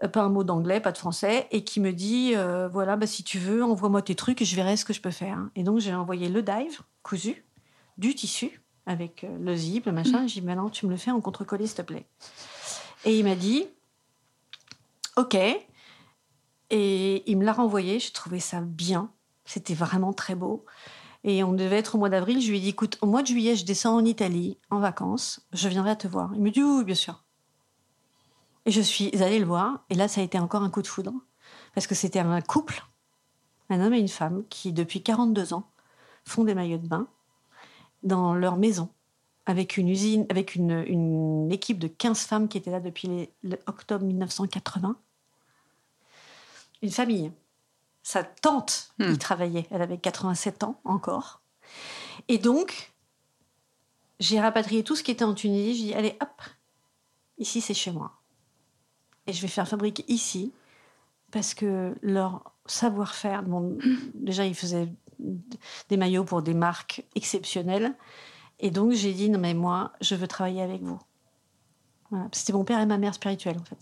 euh, pas un mot d'anglais, pas de français, et qui me dit euh, voilà, bah, si tu veux, envoie-moi tes trucs et je verrai ce que je peux faire. Et donc j'ai envoyé le dive cousu, du tissu, avec euh, le zip, le machin. J'ai dit maintenant, tu me le fais en contre-collé, s'il te plaît. Et il m'a dit ok. Et il me l'a renvoyé, j'ai trouvé ça bien. C'était vraiment très beau. Et on devait être au mois d'avril. Je lui ai dit, écoute, au mois de juillet, je descends en Italie, en vacances. Je viendrai te voir. Il me dit, oui, bien sûr. Et je suis allée le voir. Et là, ça a été encore un coup de foudre. Parce que c'était un couple, un homme et une femme, qui, depuis 42 ans, font des maillots de bain dans leur maison, avec une usine, avec une, équipe de 15 femmes qui étaient là depuis octobre 1980. Une famille sa tante y hmm. travaillait. Elle avait 87 ans encore. Et donc, j'ai rapatrié tout ce qui était en Tunisie. Je dis, allez, hop, ici c'est chez moi. Et je vais faire fabriquer ici, parce que leur savoir-faire, bon, déjà ils faisaient des maillots pour des marques exceptionnelles. Et donc j'ai dit, non mais moi, je veux travailler avec vous. C'était mon père et ma mère spirituelle en fait.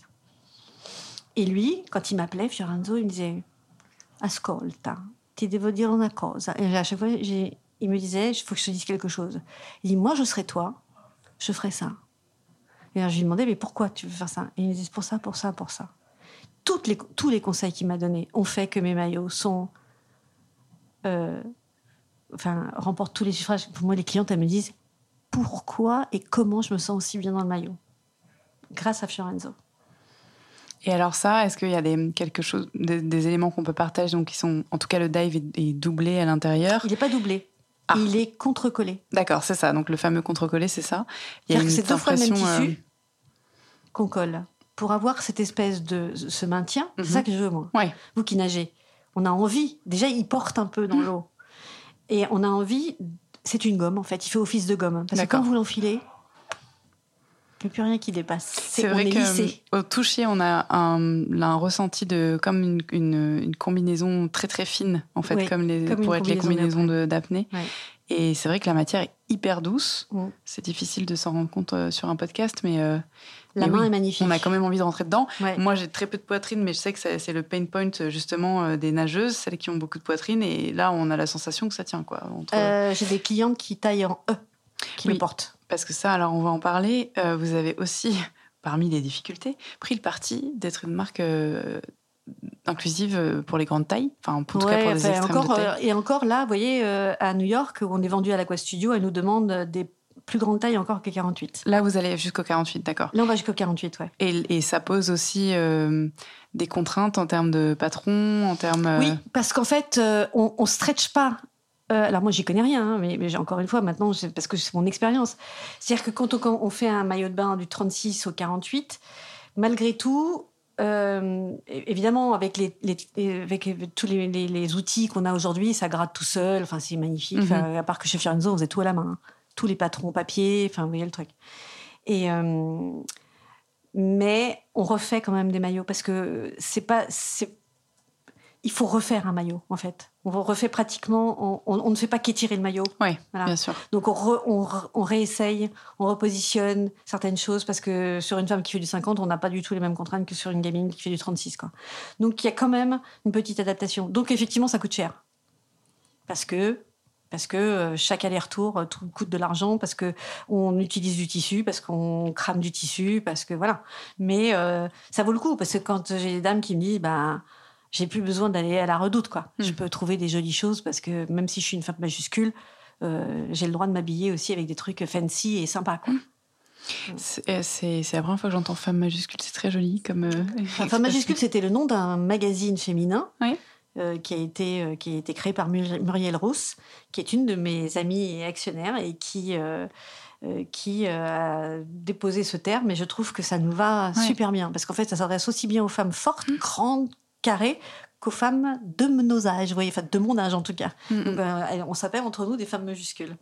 Et lui, quand il m'appelait, Fiorenzo, il me disait, ascolta, ti devo dire una cosa. Et à chaque fois, il me disait, il faut que je te dise quelque chose. Il dit, moi, je serais toi, je ferais ça. Et alors, je lui demandais, mais pourquoi tu veux faire ça? Et il me dit, pour ça, pour ça, pour ça. Tous les conseils qu'il m'a donnés ont fait que mes maillots sont. Euh, enfin, remportent tous les suffrages. Pour moi, les clientes, elles me disent pourquoi et comment je me sens aussi bien dans le maillot? Grâce à Fiorenzo.
Et alors ça, est-ce qu'il y a des, quelque chose, des, éléments qu'on peut partager, donc qui sont, en tout cas, le dive est, doublé à l'intérieur?
Il n'est pas doublé. Ah. Il est contre-collé.
D'accord, c'est ça. Donc le fameux contre-collé, c'est ça.
Il y a une c'est deux fois le même tissu euh, qu'on colle pour avoir cette espèce de ce maintien. C'est ça mhm. que je veux moi.
Ouais.
Vous qui nagez, on a envie. Déjà, il porte un peu dans mhm. l'eau, et on a envie. C'est une gomme en fait. Il fait office de gomme parce que quand vous l'enfilez, il n'y a plus rien qui dépasse.
C'est vrai qu'au toucher, on a un, un, ressenti de comme une, une, combinaison très très fine, en fait, comme, les, pour être les combinaisons d'apnée. Et c'est vrai que la matière est hyper douce. C'est difficile de s'en rendre compte euh, sur un podcast, mais euh,
la main est magnifique.
On a quand même envie de rentrer dedans. Moi, j'ai très peu de poitrine, mais je sais que c'est le pain point justement euh, des nageuses, celles qui ont beaucoup de poitrine. Et là, on a la sensation que ça tient quoi.
j'ai des clients qui taillent en E, qui le portent.
Parce que ça, alors on va en parler. Euh, vous avez aussi, <laughs> parmi les difficultés, pris le parti d'être une marque euh, inclusive euh, pour les grandes tailles, enfin en tout cas pour les extrêmes
encore,
de taille.
et encore là, vous voyez, à New York, où on est vendu à l'Aqua Studio, elle nous demande des plus grandes tailles encore que 48.
Là, vous allez jusqu'au 48, d'accord.
Là, on va jusqu'au 48, ouais.
Et, et, ça pose aussi des contraintes en termes de patron, en termes...
Oui, parce qu'en fait, on ne stretch pas euh, alors moi, j'y connais rien, hein, mais, mais, encore une fois, maintenant, parce que c'est mon expérience. C'est-à-dire que quand on, fait un maillot de bain du 36 au 48, malgré tout, euh, évidemment, avec, les, avec tous les, outils qu'on a aujourd'hui, ça gratte tout seul. Enfin, c'est magnifique. Mhm. à part que chez Fiorenzo, on faisait tout à la main. Hein. Tous les patrons papier. Enfin, vous voyez le truc. Et euh, mais on refait quand même des maillots parce que c'est pas il faut refaire un maillot, en fait. On refait pratiquement, on, on ne fait pas qu'étirer le maillot.
Oui,
Voilà.
bien sûr.
Donc on, re- on, re- on réessaye, on repositionne certaines choses parce que sur une femme qui fait du 50, on n'a pas du tout les mêmes contraintes que sur une gamine qui fait du 36. Quoi. Donc il y a quand même une petite adaptation. Donc effectivement, ça coûte cher. Parce que, parce que euh, chaque aller-retour euh, tout coûte de l'argent, parce que on utilise du tissu, parce qu'on crame du tissu, parce que voilà. Mais euh, ça vaut le coup parce que quand j'ai des dames qui me disent, bah, j'ai plus besoin d'aller à la redoute, quoi.
Mm.
Je peux trouver des jolies choses parce que même si je suis une femme majuscule, euh, j'ai le droit de m'habiller aussi avec des trucs fancy et sympas. Quoi.
C'est euh, c'est- la première fois que j'entends femme majuscule. C'est très joli comme. euh,
Enfin. <laughs> Femme majuscule, c'était le nom d'un magazine féminin
Oui.
euh, qui, a été, euh, qui a été créé par Mur- Muriel Rousse, qui est une de mes amies et actionnaires et qui, qui a déposé ce terme. Et je trouve que ça nous va super bien parce qu'en fait, ça s'adresse aussi bien aux femmes fortes, grandes, carrées qu'aux femmes de nos âges, vous voyez, enfin de mon âge en tout cas.
Mm, mm.
Donc, euh, on s'appelle entre nous des femmes majuscules.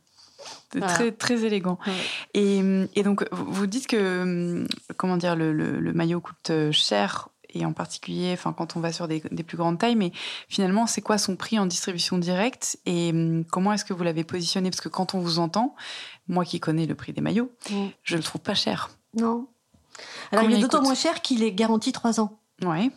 Voilà.
très, très élégant.
Ouais.
Et, et donc, vous dites que, hum, comment dire, le, le- le maillot coûte euh, cher, et en particulier enfin, quand on va sur des, des plus grandes tailles, mais finalement, c'est quoi son prix en distribution directe et hum, comment est-ce que vous l'avez positionné? Parce que quand on vous entend, moi qui connais le prix des maillots,
Mm.
je le trouve pas cher.
Non. Alors,
Combien
il est d'autant moins cher qu'il est garanti 3 ans.
Ouais.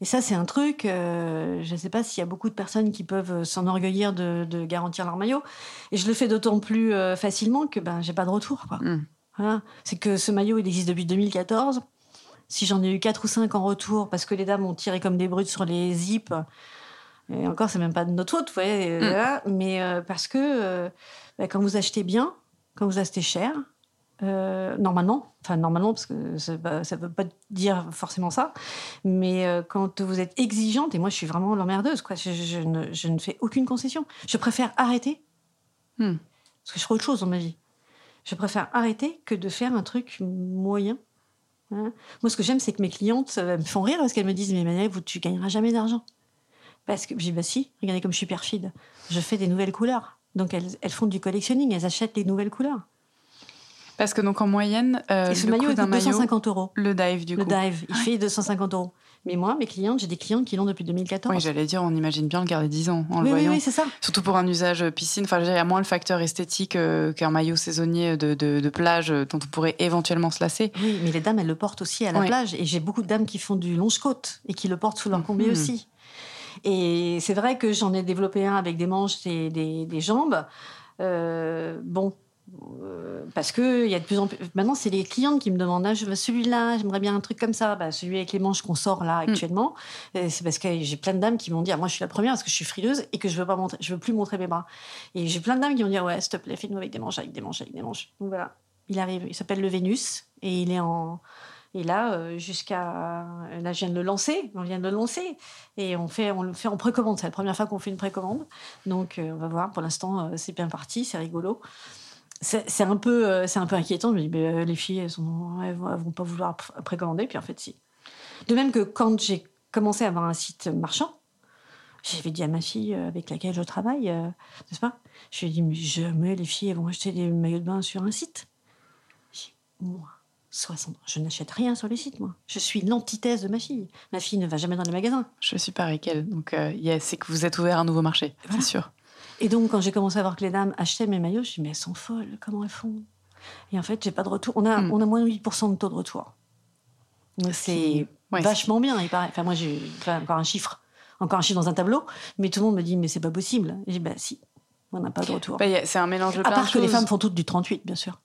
Et ça, c'est un truc, euh, je ne sais pas s'il y a beaucoup de personnes qui peuvent euh, s'enorgueillir de, de garantir leur maillot. Et je le fais d'autant plus euh, facilement que ben, j'ai pas de retour. Quoi.
Mm.
Voilà. C'est que ce maillot, il existe depuis 2014. Si j'en ai eu 4 ou 5 en retour, parce que les dames ont tiré comme des brutes sur les zips, et encore, c'est même pas de notre faute, vous voyez, euh,
Mm.
voilà. mais euh, parce que euh, ben, quand vous achetez bien, quand vous achetez cher, euh, normalement, enfin normalement, parce que ça ne veut pas dire forcément ça, mais euh, quand vous êtes exigeante, et moi je suis vraiment l'emmerdeuse, quoi, je, je ne, je ne fais aucune concession. Je préfère arrêter,
Hmm.
parce que je ferai autre chose dans ma vie. Je préfère arrêter que de faire un truc moyen. Hein. Moi, ce que j'aime, c'est que mes clientes euh, me font rire parce qu'elles me disent Mais Manuel, vous, tu gagneras jamais d'argent. Parce que je dis Bah si, regardez comme je suis perfide. Je fais des nouvelles couleurs. Donc elles, elles font du collectionning, elles achètent les nouvelles couleurs.
Parce que donc en moyenne, euh,
Et ce
le
maillot,
coût d'un maillot,
250 euros.
le dive du
Le
coup.
dive, il fait 250 euros. Mais moi, mes clientes, j'ai des clientes qui l'ont depuis 2014.
Oui, j'allais dire, on imagine bien le garder 10 ans en le
oui, oui,
voyant.
oui, c'est ça.
Surtout pour un usage piscine. Enfin, je veux dire, il y a moins le facteur esthétique euh, qu'un maillot saisonnier de, de- de plage euh, dont on pourrait éventuellement se lasser.
Oui, mais les dames, elles le portent aussi à la plage. Et j'ai beaucoup de dames qui font du longe-côte et qui le portent sous leur combi
Mhm.
aussi. Et c'est vrai que j'en ai développé un avec des manches et des, des jambes. Euh, bon, parce que il y a de plus en plus. Maintenant, c'est les clientes qui me demandent ah, je veux celui-là, j'aimerais bien un truc comme ça. Bah, celui avec les manches qu'on sort là
Mm.
actuellement, euh, c'est parce que j'ai plein de dames qui m'ont dit ah, moi, je suis la première parce que je suis frileuse et que je veux pas montrer, je veux plus montrer mes bras. Et j'ai plein de dames qui m'ont dit ouais, s'il te plaît, fais-nous avec des manches, avec des manches, avec des manches. Donc voilà, il arrive. Il s'appelle le Vénus et il est en et là, euh, jusqu'à. Là, je viens de le lancer. On vient de le lancer. Et on, fait, on le fait en précommande. C'est la première fois qu'on fait une précommande. Donc, euh, on va voir. Pour l'instant, euh, c'est bien parti. C'est rigolo. C'est un, peu, euh, c'est un peu inquiétant. Je me dis, mais, euh, les filles, elles, sont, elles, vont, elles vont pas vouloir pr- précommander. Puis en fait, si. De même que quand j'ai commencé à avoir un site marchand, j'avais dit à ma fille euh, avec laquelle je travaille, euh, n'est-ce pas? Je lui ai dit, mais jamais les filles elles vont acheter des maillots de bain sur un site. Moi, 60 ans, je n'achète rien sur les sites, moi. Je suis l'antithèse de ma fille. Ma fille ne va jamais dans les magasins.
Je suis pareil qu'elle. Donc, euh, yeah, c'est que vous êtes ouvert à un nouveau marché,
Voilà.
c'est sûr.
Et donc, quand j'ai commencé à voir que les dames achetaient mes maillots, je me suis dit, mais elles sont folles, comment elles font? Et en fait, j'ai pas de retour. On a,
Mm.
on a moins de 8% de taux de retour. C'est
Ouais,
vachement bien, il paraît. Enfin, moi, j'ai enfin, encore un chiffre, encore un chiffre dans un tableau, mais tout le monde me dit, mais c'est pas possible. Et j'ai dit, bah si, on n'a pas de retour.
Bah, c'est un mélange de
à part
de
que les femmes font toutes du 38, bien sûr.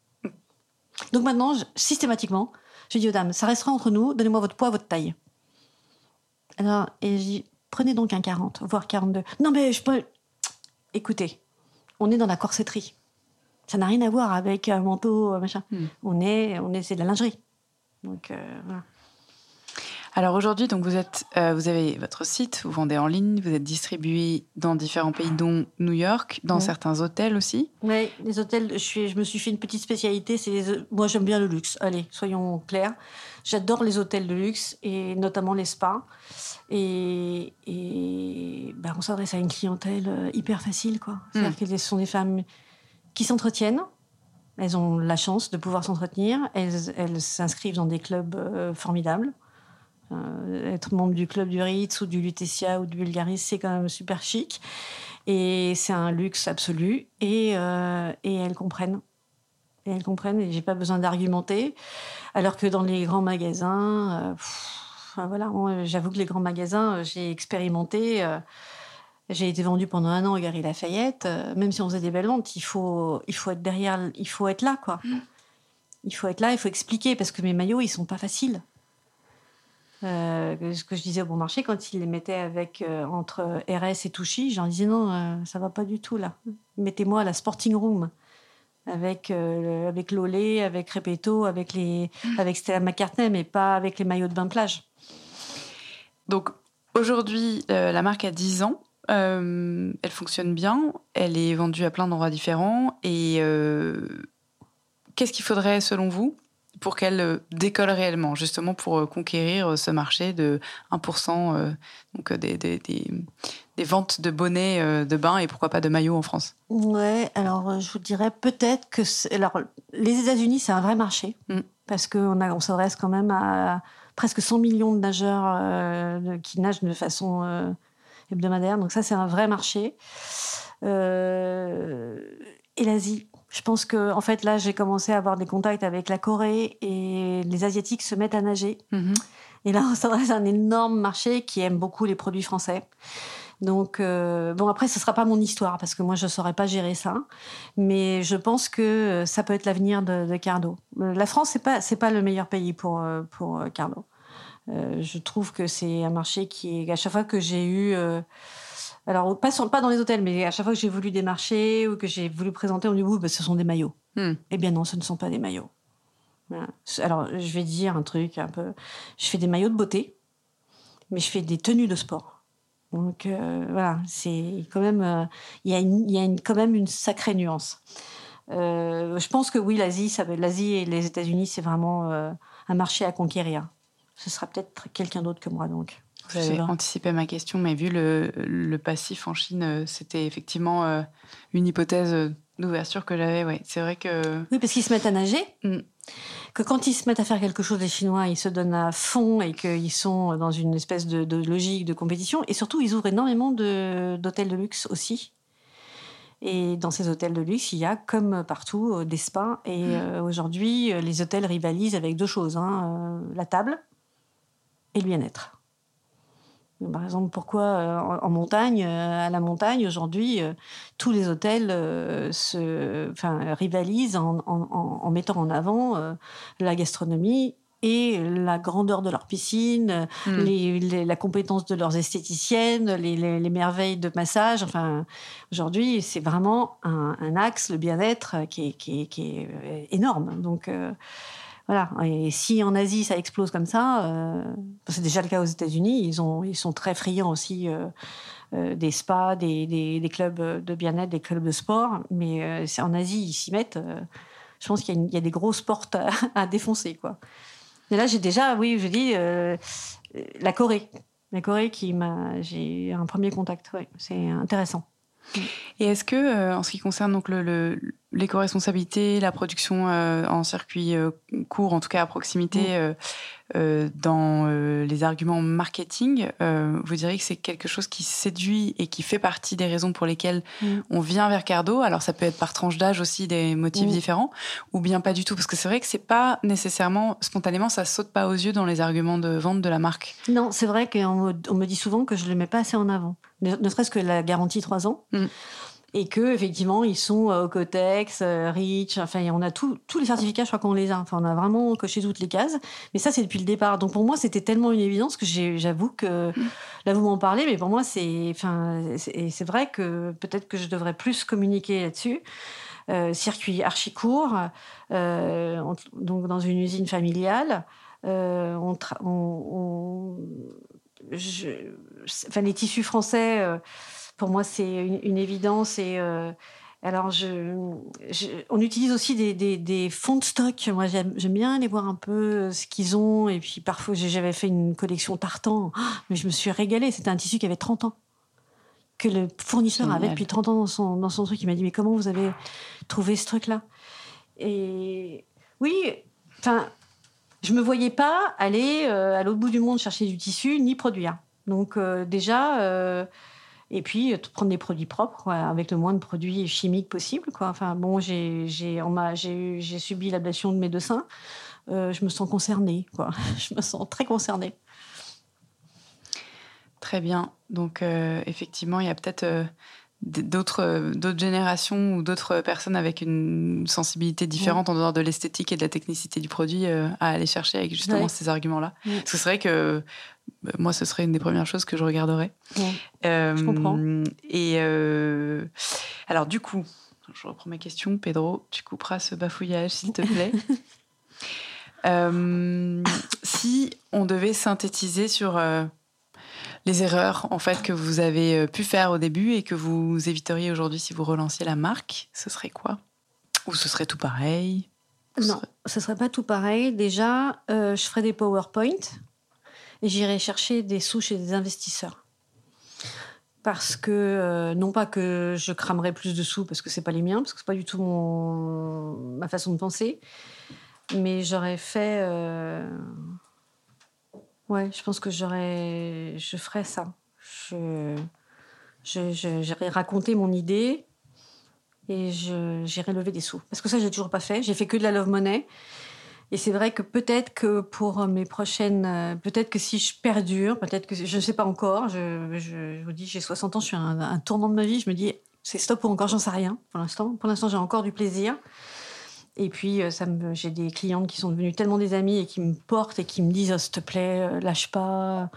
Donc maintenant, je- systématiquement, je dis aux dames, ça restera entre nous, donnez-moi votre poids, votre taille. Alors, et je dis, prenez donc un 40, voire 42. Non, mais je peux. Écoutez, on est dans la corsetterie. Ça n'a rien à voir avec un manteau, euh, machin.
Hmm.
On est, on est, c'est de la lingerie. Donc, euh, voilà.
Alors aujourd'hui, donc vous êtes, euh, vous avez votre site, vous vendez en ligne, vous êtes distribué dans différents pays, dont New York, dans certains hôtels aussi.
Oui, les hôtels, je, suis, je me suis fait une petite spécialité. C'est moi, j'aime bien le luxe. Allez, soyons clairs. J'adore les hôtels de luxe et notamment les spas. Et, et ben, on s'adresse à une clientèle euh, hyper facile, quoi. C'est-à-dire que ce sont des femmes qui s'entretiennent. Elles ont la chance de pouvoir s'entretenir. Elles s'inscrivent dans des clubs euh, formidables. être membre du club du Ritz ou du Lutetia ou du Bulgaris, c'est quand même super chic. Et c'est un luxe absolu. Et, et elles comprennent. Et elles comprennent et j'ai pas besoin d'argumenter. Alors que dans les grands magasins, voilà, j'avoue que les grands magasins, j'ai expérimenté. J'ai été vendue pendant un an au Gary Lafayette. Euh, même si on faisait des belles ventes, il faut, il faut être derrière, il faut être là, quoi. Mm. Il faut être là, il faut expliquer parce que mes maillots, ils sont pas faciles. Euh, ce que je disais au bon marché, quand ils les mettaient avec euh, entre RS et Touchy, j'en disais non, ça va pas du tout là. Mettez-moi à la sporting room avec avec Lolé, avec Repetto, avec les mm. avec Stella McCartney, mais pas avec les maillots de bain plage.
Donc aujourd'hui, la marque a 10 ans. Euh, elle fonctionne bien, elle est vendue à plein d'endroits différents. Et euh, qu'est-ce qu'il faudrait, selon vous, pour qu'elle euh, décolle réellement, justement pour conquérir ce marché de 1% donc des, des, des, ventes de bonnets de bain et pourquoi pas de maillots en France
Ouais, alors je vous dirais peut-être que. Alors, les États-Unis, c'est un vrai marché, mm. parce qu'on on s'adresse quand même à presque 100 millions de nageurs qui nagent de façon hebdomadaire. Donc ça, c'est un vrai marché. Euh, et l'Asie. Je pense que, en fait, là, j'ai commencé à avoir des contacts avec la Corée et les Asiatiques se mettent à nager. Mhm. Et là, on s'adresse à un énorme marché qui aime beaucoup les produits français. Donc, euh, bon, après, ce ne sera pas mon histoire parce que moi, je ne saurais pas gérer ça. Mais je pense que ça peut être l'avenir de, de, Cardo. La France, ce n'est pas, pas le meilleur pays pour, pour Cardo. Euh, je trouve que c'est un marché qui à chaque fois que j'ai eu, euh, alors pas, pas dans les hôtels, mais à chaque fois que j'ai voulu des marchés ou que j'ai voulu présenter, on dit oui, bah, ce sont des maillots. Hmm. Eh bien non, ce ne sont pas des maillots. Alors je vais dire un truc un peu, je fais des maillots de beauté, mais je fais des tenues de sport. Donc euh, voilà, c'est quand même, il y a, y a une, quand même une sacrée nuance. je pense que oui, l'Asie, l'Asie et les États-Unis, c'est vraiment un marché à conquérir ce sera peut-être quelqu'un d'autre que moi donc.
Vous avez anticipé ma question, mais vu le, le passif en Chine, euh, c'était effectivement euh, une hypothèse euh, d'ouverture que j'avais. Ouais. C'est vrai que.
Oui, parce qu'ils se mettent à nager. Mm. Que quand ils se mettent à faire quelque chose, les Chinois, ils se donnent à fond et qu'ils sont dans une espèce de, de, logique de compétition. Et surtout, ils ouvrent énormément d'hôtels de, luxe aussi. Et dans ces hôtels de luxe, il y a, comme partout, des spas. Et mm. aujourd'hui, les hôtels rivalisent avec deux choses. Hein. la table, et le bien-être. Par exemple, pourquoi euh, en, montagne, euh, à la montagne, aujourd'hui, euh, tous les hôtels se, enfin, rivalisent en, mettant en avant la gastronomie et la grandeur de leur piscine, hmm. la compétence de leurs esthéticiennes, les, merveilles de massage. Enfin, aujourd'hui, c'est vraiment un, axe, le bien-être, qui est, qui, est, énorme. Donc, voilà. Et si en Asie ça explose comme ça, euh, c'est déjà le cas aux États-Unis, ils, ils sont très friands aussi euh, euh, des spas, des, des, clubs de bien-être, des clubs de sport. Mais en Asie, ils s'y mettent. je pense qu'il y, a des grosses portes <laughs> à, défoncer. Quoi. Mais là, j'ai déjà, oui, je dis, la Corée. La Corée qui m'a. J'ai un premier contact, ouais, c'est intéressant.
Et est-ce que, en ce qui concerne donc le l'éco-responsabilité, la production euh, en circuit euh, court, en tout cas à proximité, mm. euh, dans les arguments marketing, vous diriez que c'est quelque chose qui séduit et qui fait partie des raisons pour lesquelles mm. on vient vers Cardo. Alors ça peut être par tranche d'âge aussi des motifs mm. différents, ou bien pas du tout, parce que c'est vrai que c'est pas nécessairement spontanément, ça saute pas aux yeux dans les arguments de vente de la marque.
Non, c'est vrai qu'on me, dit souvent que je le mets pas assez en avant, ne, ne serait-ce que la garantie 3 ans et que effectivement ils sont euh, Cotex, euh, Rich, enfin on a tous les certificats, je crois qu'on les a, enfin on a vraiment coché toutes les cases. Mais ça c'est depuis le départ. Donc pour moi c'était tellement une évidence que j'avoue que là vous m'en parlez, mais pour moi c'est, enfin c'est vrai que peut-être que je devrais plus communiquer là-dessus. Euh, circuit archi court, donc dans une usine familiale. enfin, les tissus français pour moi, c'est une, évidence. Et euh, alors, je, on utilise aussi des, fonds de stock. Moi, j'aime bien aller voir un peu euh, ce qu'ils ont. Et puis, parfois, j'avais fait une collection tartan, ah, mais je me suis régalée. C'était un tissu qui avait 30 ans que le fournisseur avait depuis 30 ans dans son, dans son truc. Il m'a dit, mais comment vous avez trouvé ce truc-là? Et oui, enfin, je me voyais pas aller euh, à l'autre bout du monde chercher du tissu ni produire. Donc euh, déjà, euh, et puis prendre des produits propres avec le moins de produits chimiques possible. Enfin bon, j'ai subi l'ablation de mes deux seins. je me sens concernée. <laughs> Je me sens très concernée.
Très bien. Donc effectivement, il y a peut-être euh, d'autres générations ou d'autres personnes avec une sensibilité différente en dehors de l'esthétique et de la technicité du produit euh, à aller chercher avec justement ces arguments-là. Ce serait que bah, moi, ce serait une des premières choses que je regarderais.
Euh, je comprends.
Et alors, du coup, je reprends mes questions. Pedro, tu couperas ce bafouillage, s'il te plaît. <laughs> si on devait synthétiser sur les erreurs en fait que vous avez euh, pu faire au début et que vous éviteriez aujourd'hui si vous relanciez la marque, ce serait quoi? Ou ce serait tout pareil?
Non, ce serait pas tout pareil. Déjà, euh, je ferais des PowerPoint et j'irais chercher des sous chez des investisseurs. Parce que, euh, non pas que je cramerais plus de sous parce que c'est pas les miens, parce que c'est pas du tout ma façon de penser, mais j'aurais fait Ouais, je pense que j'aurais, je ferais ça. Je, j'irais raconter mon idée et j'irais lever des sous. Parce que ça, j'ai toujours pas fait. J'ai fait que de la love money. Et c'est vrai que peut-être que pour mes prochaines, euh, peut-être que si je perdure, peut-être que je ne sais pas encore. Je, je, vous dis, j'ai 60 ans, je suis un, un, tournant de ma vie. Je me dis, c'est stop ou encore, j'en sais rien pour l'instant. Pour l'instant, j'ai encore du plaisir. Et puis, euh, ça me, j'ai des clientes qui sont devenues tellement des amies et qui me portent et qui me disent, oh, s'il te plaît, euh, lâche pas.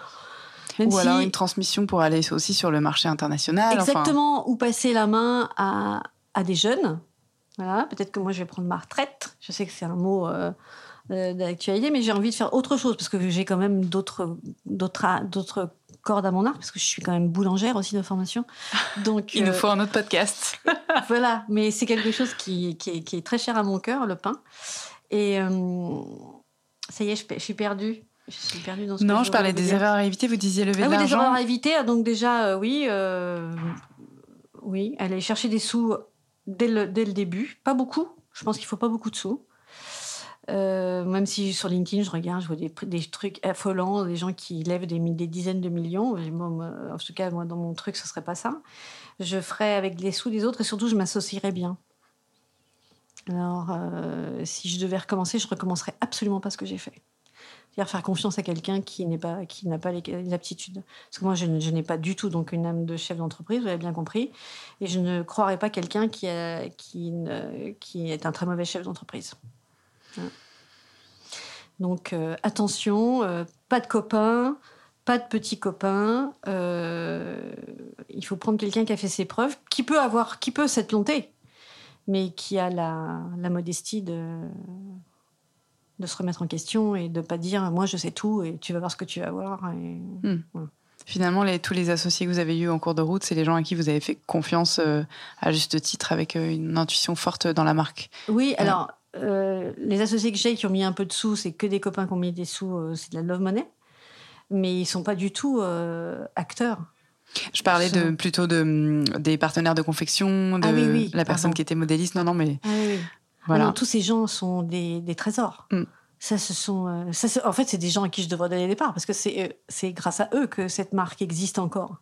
ou alors une transmission pour aller aussi sur le marché international.
Exactement, ou passer la main à, à des jeunes. Voilà, peut-être que moi je vais prendre ma retraite. Je sais que c'est un mot euh, d'actualité, mais j'ai envie de faire autre chose parce que j'ai quand même d'autres, d'autres, d'autres corde à mon arc, parce que je suis quand même boulangère aussi de formation.
Donc, Il nous euh, faut un autre podcast. <laughs>
voilà, mais c'est quelque chose qui, qui, est, très cher à mon cœur, le pain. Et euh, ça y est, je, suis perdue. Je suis perdue dans ce
Non, je, parlais des erreurs à éviter. Vous disiez lever ah de
oui, des erreurs à éviter. Ah, donc déjà, euh, oui, oui, aller chercher des sous dès le, dès le début. Pas beaucoup. Je pense qu'il faut pas beaucoup de sous. Euh, même si sur LinkedIn, je regarde, je vois des, trucs affolants, des gens qui lèvent des, dizaines de millions. en tout cas, moi, dans mon truc, ce serait pas ça. Je ferais avec les sous des autres et surtout, je m'associerais bien. Alors, euh, si je devais recommencer, je recommencerais absolument pas ce que j'ai fait. C'est-à-dire faire confiance à quelqu'un qui n'a pas les, aptitudes. Parce que moi, je, n'ai pas du tout donc une âme de chef d'entreprise, vous l'avez bien compris, et je ne croirais pas quelqu'un qui est un très mauvais chef d'entreprise. Donc euh, attention, euh, pas de copains, pas de petits copains. Euh, il faut prendre quelqu'un qui a fait ses preuves, qui peut avoir, qui peut s'être planté, mais qui a la, modestie de, de se remettre en question et de pas dire moi je sais tout et tu vas voir ce que tu vas voir. Hmm.
Finalement, les, tous les associés que vous avez eus en cours de route, c'est les gens à qui vous avez fait confiance à juste titre, avec une intuition forte dans la marque.
Oui, alors euh, les associés que j'ai qui ont mis un peu de sous, c'est que des copains qui ont mis des sous, euh, c'est de la love money. Mais ils sont pas du tout euh, acteurs.
Je parlais de, plutôt de, mm, des partenaires de confection, de
ah
la personne qui était modéliste. Non, non, mais.
Ah voilà. tous ces gens sont des, trésors. Mm. Ça, ce sont, en fait, c'est des gens à qui je devrais donner des parts parce que c'est, c'est grâce à eux que cette marque existe encore.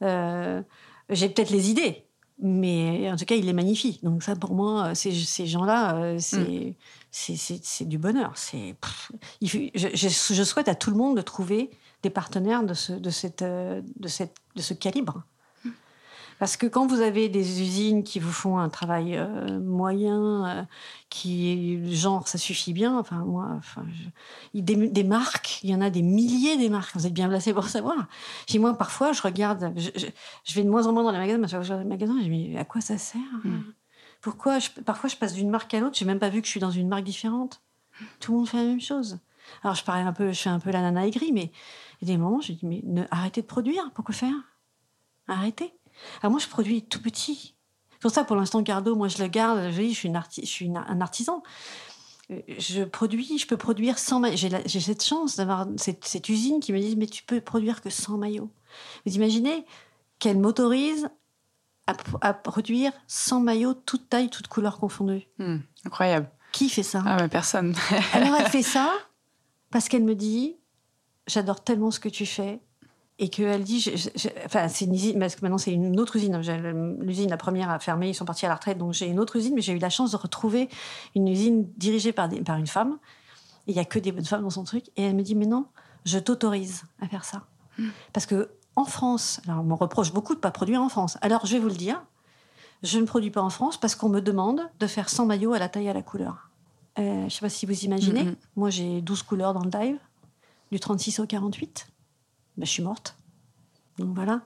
j'ai peut-être les idées, mais en tout cas, il est magnifique. Donc ça, pour moi, ces, ces gens-là, euh, mm. c'est du bonheur. C'est je, je, souhaite à tout le monde de trouver des partenaires de ce, de cette, euh, de cette, de ce calibre. Parce que quand vous avez des usines qui vous font un travail euh, moyen, euh, qui genre ça suffit bien. Enfin moi, enfin, des, marques, il y en a des milliers des marques. Vous êtes bien placé pour savoir. J'ai moi parfois je regarde, je, vais de moins en moins dans les magasins. Je regarde les magasins, je me dis à quoi ça sert hmm. Pourquoi Parfois je passe d'une marque à l'autre, j'ai même pas vu que je suis dans une marque différente. Tout le monde fait la même chose. Alors je parais un peu, je fais un peu la nana aigrie, mais il y a des moments, je dis mais ne, arrêtez de produire. Pourquoi faire? Arrêtez. Alors moi, je produis tout petit. Pour ça, pour l'instant, Gardo, moi, je le garde. Je, dis, je suis, une je suis un artisan. Je produis, je peux produire 100 maillots. J'ai cette chance d'avoir cette, usine qui me dit, mais tu peux produire que 100 maillots. Vous imaginez qu'elle m'autorise à, produire 100 maillots, toutes tailles, toutes couleurs confondues.
Hmm, incroyable.
Qui fait ça?
Ah, mais personne.
Alors, elle <laughs> fait ça parce qu'elle me dit J'adore tellement ce que tu fais. Et qu'elle dit, je- je- je- enfin, c'est une usine, parce que maintenant c'est une autre usine. L'usine, la première, a fermé, ils sont partis à la retraite, donc j'ai une autre usine, mais j'ai eu la chance de retrouver une usine dirigée par, des- par une femme. Il y a que des bonnes femmes dans son truc. Et elle me dit, mais non, je t'autorise à faire ça. Parce que en France, alors on me reproche beaucoup de ne pas produire en France. Alors je vais vous le dire, je ne produis pas en France parce qu'on me demande de faire 100 maillots à la taille et à la couleur. Euh, je ne sais pas si vous imaginez, moi j'ai 12 couleurs dans le dive, du 36 au 48. Ben, je suis morte. Donc voilà.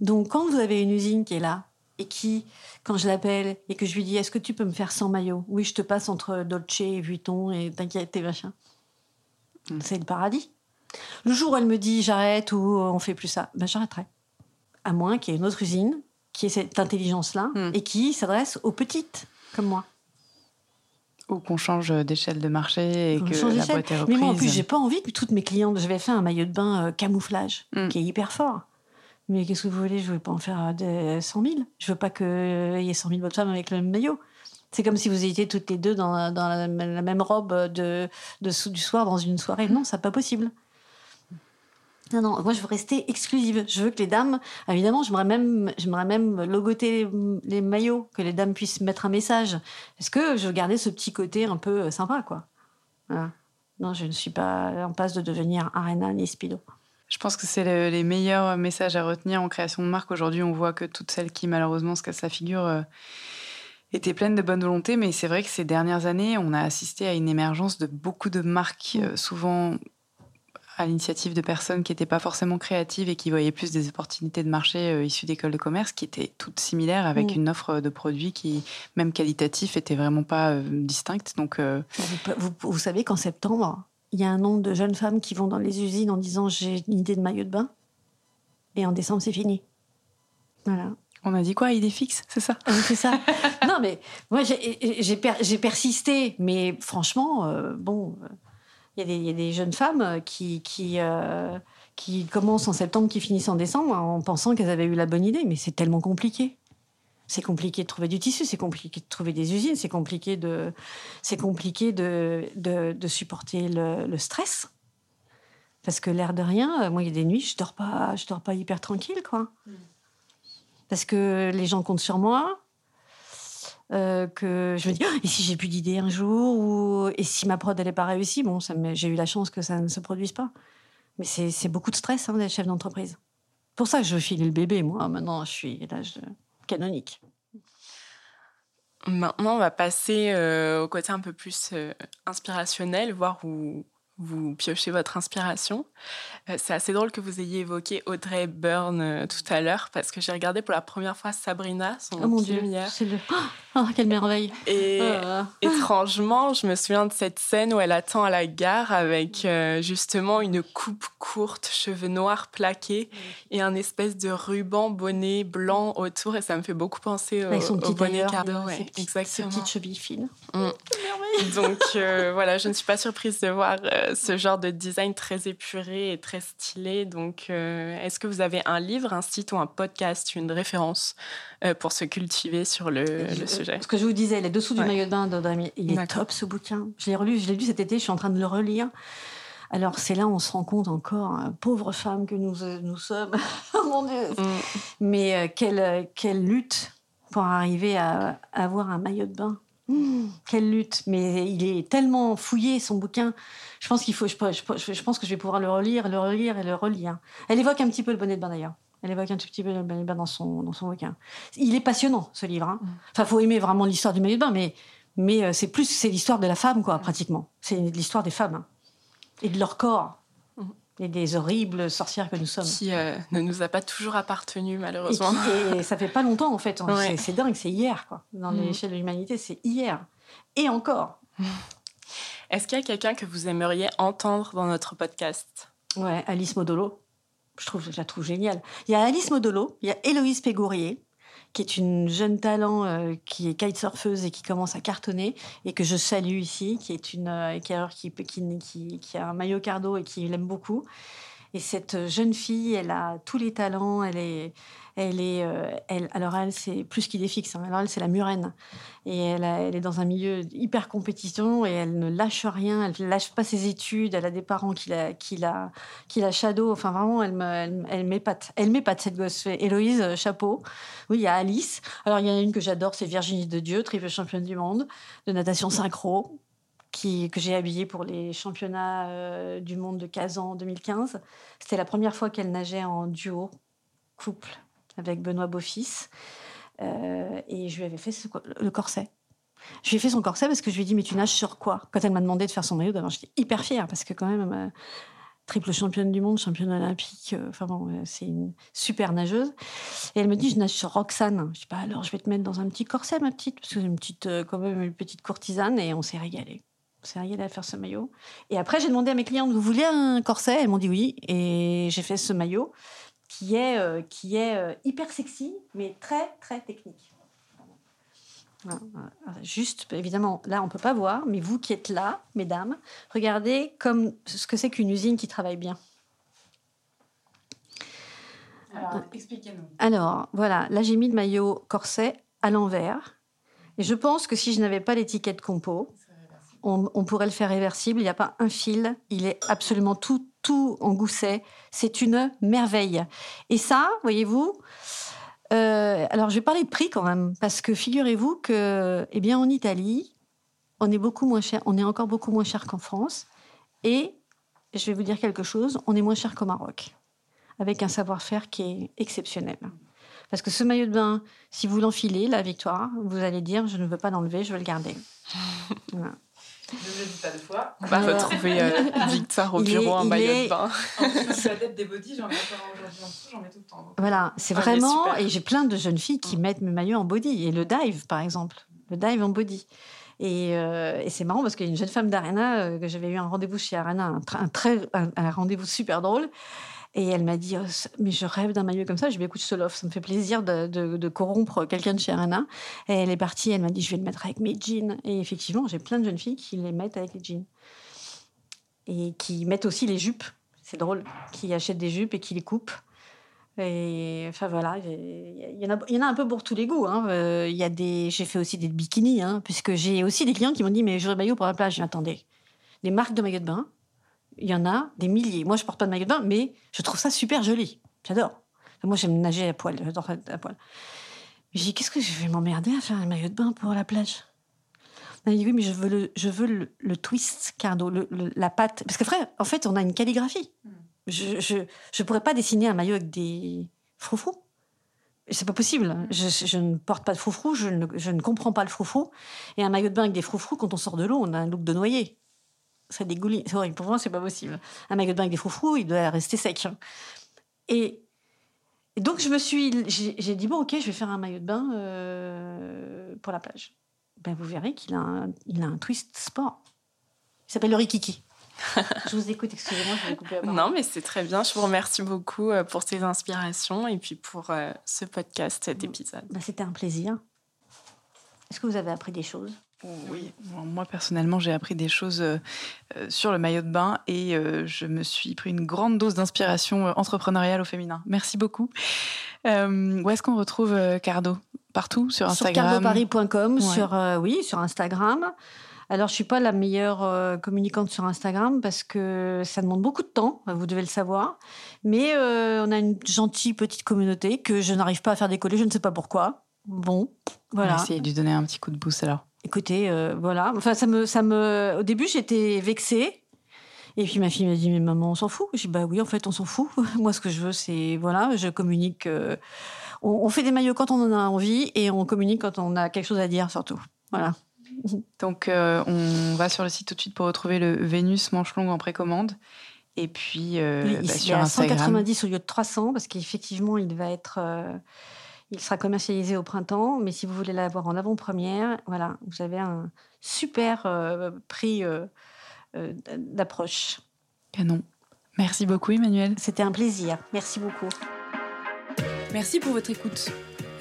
Donc quand vous avez une usine qui est là et qui, quand je l'appelle et que je lui dis est-ce que tu peux me faire 100 maillots? Oui, je te passe entre Dolce et Vuitton et t'inquiète et machin. C'est le paradis. Le jour où elle me dit j'arrête ou on fait plus ça, ben j'arrêterai. À moins qu'il y ait une autre usine qui ait cette intelligence-là
Mm.
et qui s'adresse aux petites comme moi.
Ou qu'on change d'échelle de marché et que la boîte est
Mais
reprise.
moi, en plus, j'ai pas envie que toutes mes clientes. Je vais faire un maillot de bain euh, camouflage,
Mm.
qui est hyper fort. Mais qu'est-ce que vous voulez? Je veux pas en faire euh, des 100 000. Je veux pas qu'il y ait 100 000 bonnes femmes avec le même maillot. C'est comme si vous étiez toutes les deux dans, la- dans la, la même robe de, du soir dans une soirée. Non, c'est pas possible. Non, non, moi je veux rester exclusive. Je veux que les dames, évidemment, j'aimerais même, j'aimerais même logoter les, maillots, que les dames puissent mettre un message. Parce que je veux garder ce petit côté un peu euh, sympa, quoi? Voilà. Non, je ne suis pas en passe de devenir Arena ni Speedo.
Je pense que c'est le- les meilleurs messages à retenir en création de marque. Aujourd'hui, on voit que toutes celles qui, malheureusement, se cassent la figure euh, étaient pleines de bonne volonté. Mais c'est vrai que ces dernières années, on a assisté à une émergence de beaucoup de marques, euh, souvent à l'initiative de personnes qui n'étaient pas forcément créatives et qui voyaient plus des opportunités de marché euh, issues d'écoles de commerce, qui étaient toutes similaires, avec
Mm.
une offre de produits qui, même qualitatif, était vraiment pas euh, distincte. Donc, euh,
Vous, vous- vous savez qu'en septembre, il y a un nombre de jeunes femmes qui vont dans les usines en disant j'ai une idée de maillot de bain. Et en décembre, c'est fini. Voilà.
on a dit quoi? Idée fixe, c'est ça?
C'est ça. <laughs> non, mais moi, j'ai j'ai per- j'ai persisté. Mais franchement, euh, bon, il y, a des- il y a des jeunes femmes euh, qui, qui, euh, qui commencent en septembre, qui finissent en décembre, en pensant qu'elles avaient eu la bonne idée. Mais c'est tellement compliqué. C'est compliqué de trouver du tissu, c'est compliqué de trouver des usines, c'est compliqué de, c'est compliqué de, de, de supporter le, le stress. Parce que l'air de rien, euh, moi, il y a des nuits, je dors pas, je dors pas hyper tranquille, quoi. Parce que les gens comptent sur moi, euh, que je me dis, Ah, et si j'ai plus d'idées un jour, ou et si ma prod n'est pas réussie, bon, j'ai eu la chance que ça ne se produise pas. Mais c'est beaucoup de stress hein, d'être chef d'entreprise. pour ça je filer le bébé, moi. Maintenant, je suis à l'âge canonique.
Maintenant, on va passer euh, au côté un peu plus euh, inspirationnel, voir où vous piochez votre inspiration. Euh, c'est assez drôle que vous ayez évoqué Audrey Byrne euh, tout à l'heure, parce que j'ai regardé pour la première fois Sabrina, son
Oh mon Dieu,
hier.
le... Oh, quelle merveille
Et
Ah.
étrangement, je me souviens de cette scène où elle attend à la gare avec euh, justement une coupe courte, cheveux noirs plaqués et un espèce de ruban bonnet blanc autour. Et ça me fait beaucoup penser au,
son
au bonnet cardo. ouais,
petites- ses
exactement.
petites chevilles fines.
Mm. Donc voilà, je ne suis pas surprise de voir ce genre de design très épuré et très stylé. Donc euh, est-ce que vous avez un livre, un site ou un podcast, une référence euh, pour se cultiver sur le, le sujet?
Ce que je vous disais, les dessous du
Ouais.
maillot de bain il est top ce bouquin. Je l'ai relu, je l'ai lu cet été, je suis en train de le relire. Alors c'est là où on se rend compte encore, hein, pauvres femmes que nous, euh, nous sommes. <laughs> oh mon Dieu
Mm.
Mais euh, quelle, euh, quelle lutte pour arriver à, à avoir un maillot de bain. Mmh, quelle lutte Mais il est tellement fouillé son bouquin. Je pense qu'il faut. Je, je- je pense que je vais pouvoir le relire, le relire et le relire. Elle évoque un petit peu le bonnet de bain d'ailleurs. Elle évoque un tout petit peu le bonnet de bain dans son dans son bouquin. Il est passionnant ce livre. Hein. Enfin, faut aimer vraiment l'histoire du maillot de bain, mais mais euh, c'est plus c'est l'histoire de la femme quoi, pratiquement. C'est l'histoire des femmes hein. et de leur corps et des horribles sorcières que nous sommes.
qui euh, ne nous a pas toujours appartenu
Et,
malheureusement.
qui- et ça fait pas longtemps en fait. <laughs>
Ouais.
C'est- dingue, c'est hier quoi. Dans
Mhm.
l'échelle de l'humanité, c'est hier. Et encore. <laughs>
Est-ce qu'il y a quelqu'un que vous aimeriez entendre dans notre podcast?
Ouais, Alice Modolo. Je trouve, je la trouve géniale. Il y a Alice Modolo, il y a Héloïse Pégourier, qui est une jeune talent euh, qui est kitesurfeuse et qui commence à cartonner et que je salue ici, qui est une euh, qui, qui, qui a un maillot cardo et qui l'aime beaucoup. Et cette jeune fille, elle a tous les talents, elle est, elle est, euh, alors elle, c'est plus qu'il est fixe. Hein. Alors elle, c'est la murène. Et elle, est dans un milieu hyper compétition et elle ne lâche rien. Elle ne lâche pas ses études. Elle a des parents qui la, qui la, qui la shadow. Enfin, vraiment, elle, me, elle m'épate. Elle m'épate, cette gosse. Héloïse, euh, chapeau. Oui, il y a Alice. Alors, il y en a une que j'adore, c'est Virginie de Dieu, triple championne du monde de natation synchro qui, que j'ai habillée pour les championnats euh, du monde de Kazan en 2015. C'était la première fois qu'elle nageait en duo, couple, avec Benoît Beaufils. Euh, et je lui avais fait le corset. Je lui ai fait son corset parce que je lui ai dit, mais tu nages sur quoi? Quand elle m'a demandé de faire son maillot, d'abord, j'étais hyper fière parce que quand même, euh, triple championne du monde, championne olympique, bon, c'est une super nageuse. Et elle me dit, je nage sur Roxane. Je dis, bah alors, je vais te mettre dans un petit corset, ma petite, parce que c'est une petite, quand même, une petite courtisane, et on s'est régalé. C'est rien à faire ce maillot. Et après, j'ai demandé à mes clientes, vous voulez un corset? Elles m'ont dit oui. Et j'ai fait ce maillot qui est, euh, qui est euh, hyper sexy, mais très, très technique. Juste, évidemment, là, on ne peut pas voir, mais vous qui êtes là, mesdames, regardez comme ce que c'est qu'une usine qui travaille bien.
Alors, expliquez-nous.
Alors, voilà, là, j'ai mis le maillot corset à l'envers. Et je pense que si je n'avais pas l'étiquette compo, on, pourrait le faire réversible. Il n'y a pas un fil. Il est absolument tout, tout en gousset. C'est une merveille. Et ça, voyez-vous, euh, alors je vais parler de prix quand même, parce que figurez-vous que, eh bien, en Italie, on est beaucoup moins cher. On est encore beaucoup moins cher qu'en France. Et je vais vous dire quelque chose. On est moins cher qu'au Maroc, avec un savoir-faire qui est exceptionnel. Parce que ce maillot de bain, si vous l'enfilez, la victoire, vous allez dire je ne veux pas l'enlever, je veux le garder. <laughs>
voilà. Ne le dis pas deux fois.
On va retrouver euh, Victor au bureau en maillot de bain.
je suis adepte des body, j'en mets aujourd'hui en dessous, j'en mets tout le temps.
Voilà, c'est ah, vraiment. Et j'ai plein de jeunes filles qui mettent mes maillots en body. Et le dive, par exemple. Le dive en body. Et, euh, et c'est marrant parce qu'il y a une jeune femme d'Arena, euh, que j'avais eu un rendez-vous chez Arena, un, très, un rendez-vous super drôle. Et elle m'a dit, oh, mais je rêve d'un maillot comme ça. Je lui ai dit, écoute. Ça me fait plaisir de, corrompre quelqu'un de chez Arena. Et elle est partie. Elle m'a dit, je vais le mettre avec mes jeans. Et effectivement, j'ai plein de jeunes filles qui les mettent avec les jeans. Et qui mettent aussi les jupes. C'est drôle. Qui achètent des jupes et qui les coupent. Et enfin voilà, il y, en y en a un peu pour tous les goûts. Hein. Euh, j'ai fait aussi des bikinis, hein, puisque j'ai aussi des clients qui m'ont dit mais un maillot pour la plage. Attendez, les marques de maillots de bain, il y en a des milliers. Moi, je porte pas de maillot de bain, mais je trouve ça super joli. J'adore. Moi, j'aime nager à poil. J'adore à poil. J'ai dit, qu'est-ce que je vais m'emmerder à faire un maillot de bain pour la plage? Elle dit, oui, mais je veux le, je veux le, twist, Cardo, le, la patte. Parce que, frère, en fait, on a une calligraphie. Hmm. Je, je, je pourrais pas dessiner un maillot avec des froufrous. C'est pas possible. Hmm. Je, je, ne porte pas de froufrous, je ne, je ne comprends pas le froufrou. Et un maillot de bain avec des froufrous, quand on sort de l'eau, on a un look de noyer ça dégouline. C'est horrible. Pour moi, c'est pas possible. Un maillot de bain avec des froufrous, il doit rester sec. Hein. Et, donc, je me suis, j'ai dit bon, ok, je vais faire un maillot de bain euh, pour la plage. Ben, vous verrez qu'il a, un, il a un twist sport. Il s'appelle le Rikiki. <laughs> je vous écoute, excusez-moi, je la
Non, mais c'est très bien. Je vous remercie beaucoup euh, pour ces inspirations et puis pour euh, ce podcast, cet épisode.
Ben, C'était un plaisir. Est-ce que vous avez appris des choses?
Oui, moi personnellement, j'ai appris des choses euh, euh, sur le maillot de bain et euh, je me suis pris une grande dose d'inspiration entrepreneuriale au féminin. Merci beaucoup. où est-ce qu'on retrouve Cardo? Partout? Sur Instagram?
Sur cardoparis.com, sur oui, sur Instagram. Alors, je suis pas la meilleure communicante sur Instagram parce que ça demande beaucoup de temps, vous devez le savoir. Mais on a une gentille petite communauté que je n'arrive pas à faire décoller, je ne sais pas pourquoi. Bon, voilà. On
va essayer de lui donner un petit coup de boost alors.
Écoutez, euh, voilà. Enfin, ça me, ça me. Au début, j'étais vexée. Et puis ma fille m'a dit mais maman on s'en fout. J'ai dit bah oui en fait on s'en fout. <laughs> Moi ce que je veux c'est voilà je communique. Euh, on, fait des maillots quand on en a envie et on communique quand on a quelque chose à dire surtout. Voilà. <laughs>
Donc euh, on va sur le site tout de suite pour retrouver le Vénus manche longue en précommande. Et puis
oui, bah, sur il est à 190 au lieu de 300 parce qu'effectivement il va être il sera commercialisé au printemps, mais si vous voulez l'avoir en avant-première, voilà, vous avez un super euh, prix euh, euh, d'approche.
Canon. Merci beaucoup, Emmanuel.
C'était un plaisir. Merci beaucoup.
Merci pour votre écoute.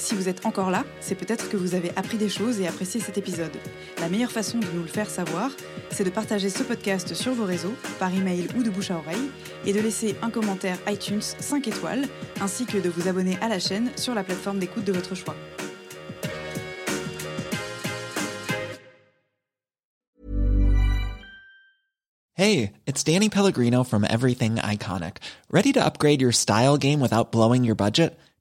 Si vous êtes encore là, c'est peut-être que vous avez appris des choses et apprécié cet épisode. La meilleure façon de nous le faire savoir, c'est de partager ce podcast sur vos réseaux, par email ou de bouche à oreille, et de laisser un commentaire iTunes 5 étoiles, ainsi que de vous abonner à la chaîne sur la plateforme d'écoute de votre choix.
Hey, it's Danny Pellegrino from Everything Iconic. Ready to upgrade your style game without blowing your budget?